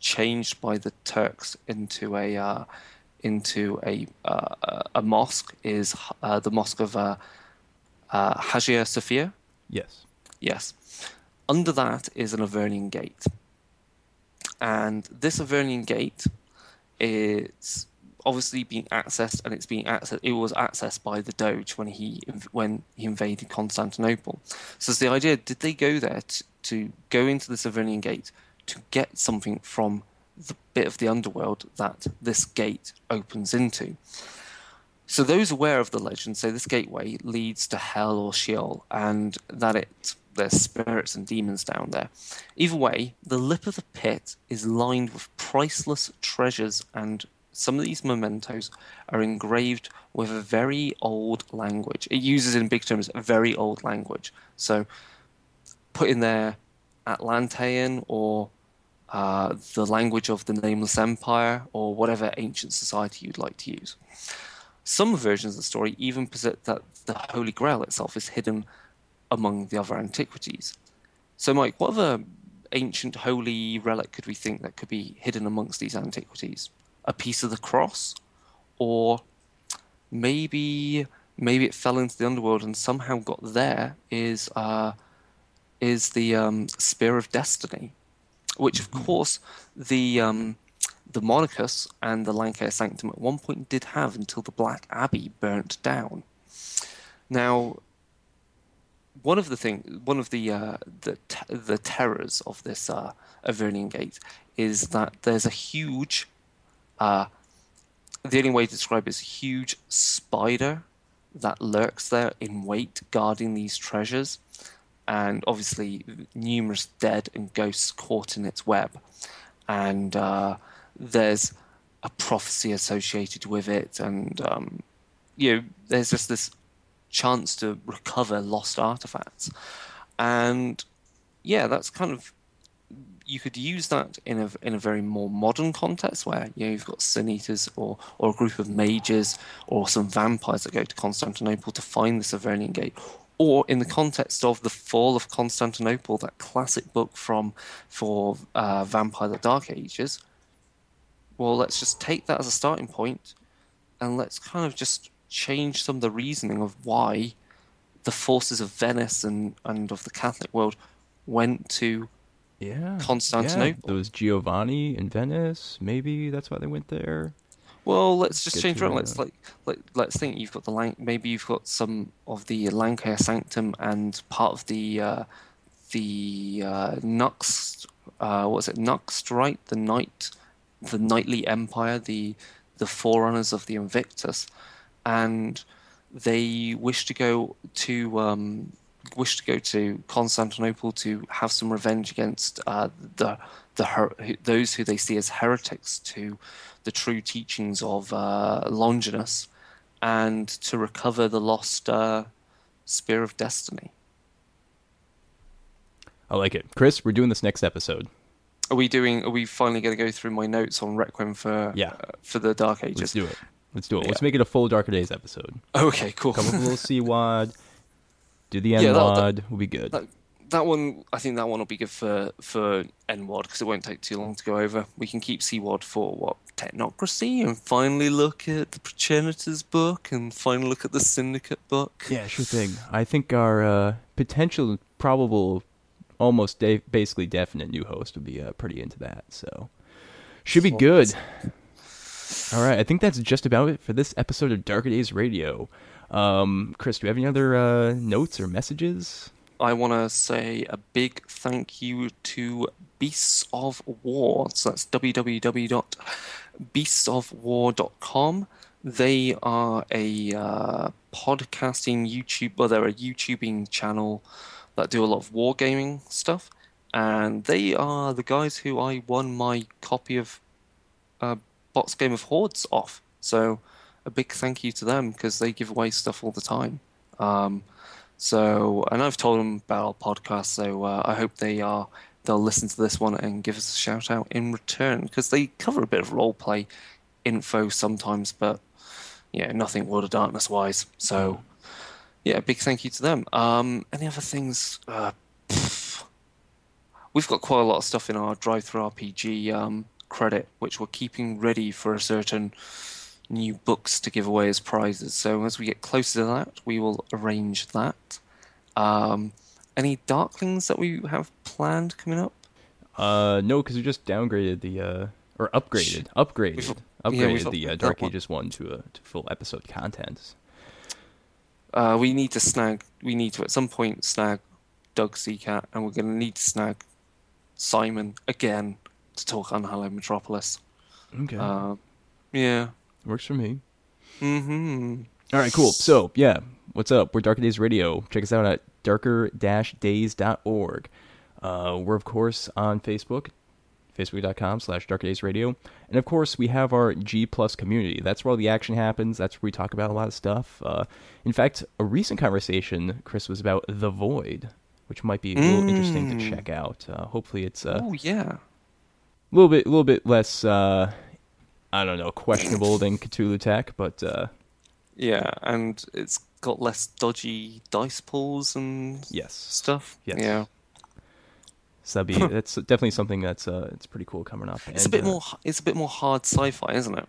changed by the Turks into a uh, into a uh, a mosque is uh, the mosque of uh, uh, Hagia Sophia. Yes. Yes. Under that is an Avernian gate, and this Avernian gate is obviously being accessed, and it's being accessed. It was accessed by the Doge when he when he invaded Constantinople. So it's the idea: did they go there to, to go into the Avernian Gate to get something from the bit of the underworld that this gate opens into? So those aware of the legend say this gateway leads to hell or Sheol, and that it there's spirits and demons down there. Either way, the lip of the pit is lined with priceless treasures and some of these mementos are engraved with a very old language. It uses in big terms a very old language. So put in there Atlantean or uh, the language of the Nameless Empire or whatever ancient society you'd like to use. Some versions of the story even posit that the Holy Grail itself is hidden among the other antiquities. So, Mike, what other ancient holy relic could we think that could be hidden amongst these antiquities? A piece of the cross, or maybe maybe it fell into the underworld and somehow got there. Is uh, is the um, spear of destiny, which of mm-hmm. course the um, the Monachus and the Lancea et Sanctum at one point did have until the Black Abbey burnt down. Now, one of the thing, one of the uh, the the terrors of this uh, Avernian Gate is that there's a huge uh, the only way to describe it is a huge spider that lurks there in wait, guarding these treasures, and obviously numerous dead and ghosts caught in its web. And uh, there's a prophecy associated with it, and um, you know, there's just this chance to recover lost artifacts, and yeah, that's kind of you could use that in a in a very more modern context where you know you've got eaters or or a group of mages or some vampires that go to Constantinople to find the Avernian Gate. Or in the context of the fall of Constantinople, that classic book from for uh, Vampire the Dark Ages. Well, let's just take that as a starting point, and let's kind of just change some of the reasoning of why the forces of Venice and, and of the Catholic world went to Yeah. Constantinople. Yeah, there was Giovanni in Venice. Maybe that's why they went there. Well, let's just Get change around. Let's like, like let's think you've got the Lan- maybe you've got some of the Lancea et Sanctum and part of the uh, the uh, Nux uh, what's it Nux right the night the knightly empire the the forerunners of the Invictus and they wish to go to um, wish to go to Constantinople to have some revenge against uh, the the her- those who they see as heretics to the true teachings of uh, Longinus, and to recover the lost uh, spear of destiny. I like it. Chris, we're doing this next episode. Are we doing? Are we finally going to go through my notes on Requiem for Yeah. uh, for the Dark Ages? Let's do it. Let's do it. Let's make it a full Darker Days episode. Okay, cool. Come with a little C wad. Do the Yeah, that-. We'll be good. that, that one, I think that one will be good for for nWoD because it won't take too long to go over. We can keep cWoD for what technocracy and finally look at the Progenitors book and finally look at the Syndicate book. Yeah, sure thing. I think our uh, potential, probable, almost de- basically definite new host would be uh, pretty into that. So, should be good. All right, I think that's just about it for this episode of Darker Days Radio. Um, Chris, do you have any other uh, notes or messages? I want to say a big thank you to Beasts of War. So that's www.beastsofwar.com. They are a uh, podcasting YouTube, well, they're a YouTubing channel that do a lot of wargaming stuff. And they are the guys who I won my copy of uh, Box Game of Hordes off. So a big thank you to them because they give away stuff all the time. Um, so, and I've told them about our podcast, so uh, I hope they are they'll listen to this one and give us a shout out in return because they cover a bit of role play info sometimes, but yeah, nothing World of Darkness wise. So, yeah, big thank you to them. Um, any other things? Uh, we've got quite a lot of stuff in our DriveThruRPG um, credit, which we're keeping ready for a certain new books to give away as prizes. So as we get closer to that, we will arrange that. Um, any Darklings that we have planned coming up? Uh, no, because we just downgraded the uh, or upgraded, upgraded, We've- upgraded yeah, the uh, Dark one. Ages one to a to full episode content. Uh, we need to snag. We need to at some point snag Doug Seacat, and we're going to need to snag Simon again to talk on Hello Metropolis. Okay, Uh, yeah. Works for me. hmm All right, cool. So, yeah, what's up? We're Darker Days Radio. Check us out at darker-days.org. Uh, we're, of course, on Facebook, facebook.com slash Darker Days Radio. And, of course, we have our G Plus community. That's where all the action happens. That's where we talk about a lot of stuff. Uh, in fact, a recent conversation, Chris, was about The Void, which might be a little interesting to Mm. check out. Uh, hopefully it's uh, oh yeah. a little bit, a little bit less, uh, I don't know, questionable than CthulhuTech, but... Uh, Yeah, and it's got less dodgy dice pulls and Yes. stuff. Yes. Yeah. So that'd be that's definitely something that's uh it's pretty cool coming up. It's a bit uh, more. It's a bit more hard sci-fi, isn't it?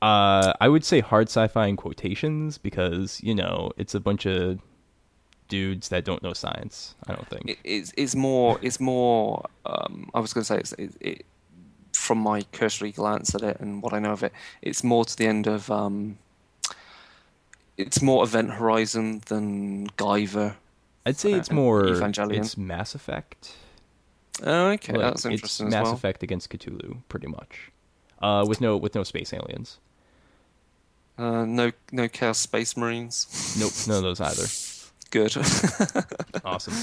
Uh, I would say hard sci-fi in quotations because you know it's a bunch of dudes that don't know science. I don't think. it it's, it's more. It's more. Um, I was going to say it's. It, it, from my cursory glance at it and what I know of it, it's more to the end of. Um, it's more Event Horizon than Guyver. I'd say it's uh, more Evangelion. it's Mass Effect. Oh, okay, Like, that's it's interesting Mass well. Effect against Cthulhu, pretty much. uh, with no with no space aliens. Uh, no, no Chaos Space Marines. Nope, none of those either. Good. Awesome,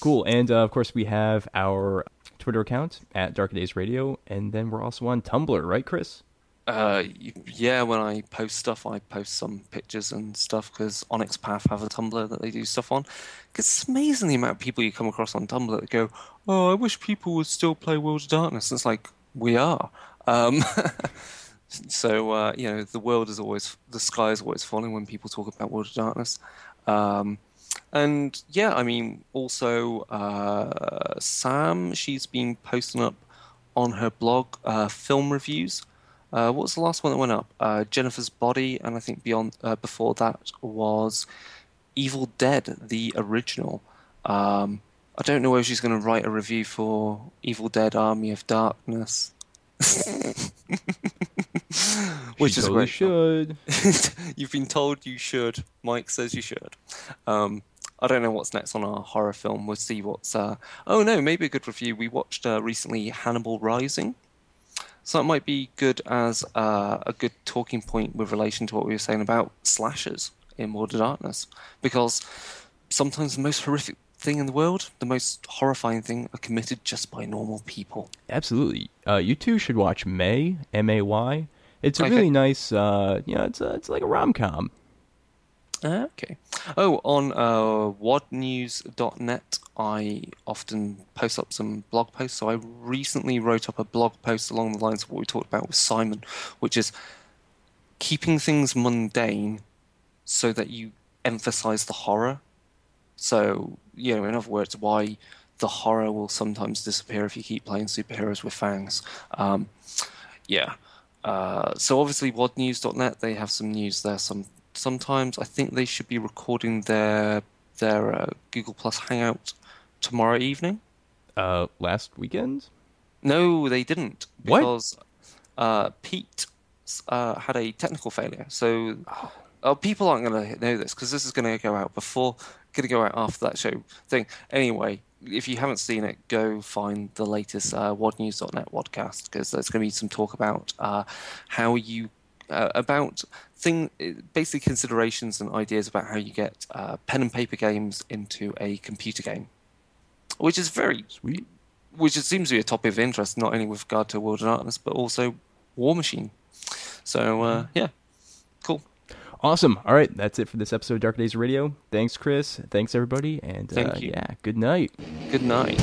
cool, and uh, of course we have our Twitter account at Dark Days Radio, and then we're also on Tumblr, right, Chris? Uh, yeah, when I post stuff, I post some pictures and stuff because Onyx Path have a Tumblr that they do stuff on. it's amazing the amount of people you come across on Tumblr that go, "Oh, I wish people would still play World of Darkness." It's like we are. Um, so uh, you know, the world is always the sky is always falling when people talk about World of Darkness. Um, and yeah, I mean, also uh, Sam, she's been posting up on her blog uh, film reviews. Uh, what was the last one that went up? Uh, Jennifer's Body, and I think beyond uh, before that was Evil Dead, the original. Um, I don't know whether she's going to write a review for Evil Dead: Army of Darkness, which She is totally great should. You've been told you should. Mike says you should. Um, I don't know what's next on our horror film. We'll see what's. Uh... Oh no, maybe a good review. We watched uh, recently Hannibal Rising, so that might be good as uh, a good talking point with relation to what we were saying about slashers in World of Darkness, because sometimes the most horrific thing in the world, the most horrifying thing, are committed just by normal people. Absolutely. Uh, you two should watch May M A Y. It's a Okay. really nice. Uh, you know, it's a, it's like a rom com. Ah, Okay. Oh, on uh, wadnews.net, I often post up some blog posts. So I recently wrote up a blog post along the lines of what we talked about with Simon, which is keeping things mundane so that you emphasize the horror. So, you know, in other words, why the horror will sometimes disappear if you keep playing superheroes with fangs. Um, yeah. Uh, so obviously, wadnews.net they have some news there. Some sometimes I think they should be recording their their uh, Google Plus Hangout tomorrow evening. Uh, last weekend. No, they didn't What? because uh, Pete uh, had a technical failure. So uh, people aren't going to know this because this is going to go out before, going to go out after that show thing. Anyway, if you haven't seen it, go find the latest uh, wadnews.net wadcast because there's going to be some talk about uh, how you uh, about thing basically considerations and ideas about how you get uh, pen and paper games into a computer game, which is very Sweet. which it seems to be a topic of interest, not only with regard to World of Darkness, but also Warmachine. So uh, yeah, cool. Awesome. All right, that's it for this episode of Dark Days Radio. Thanks, Chris. Thanks, everybody, and uh, Thank you. yeah, good night. Good night.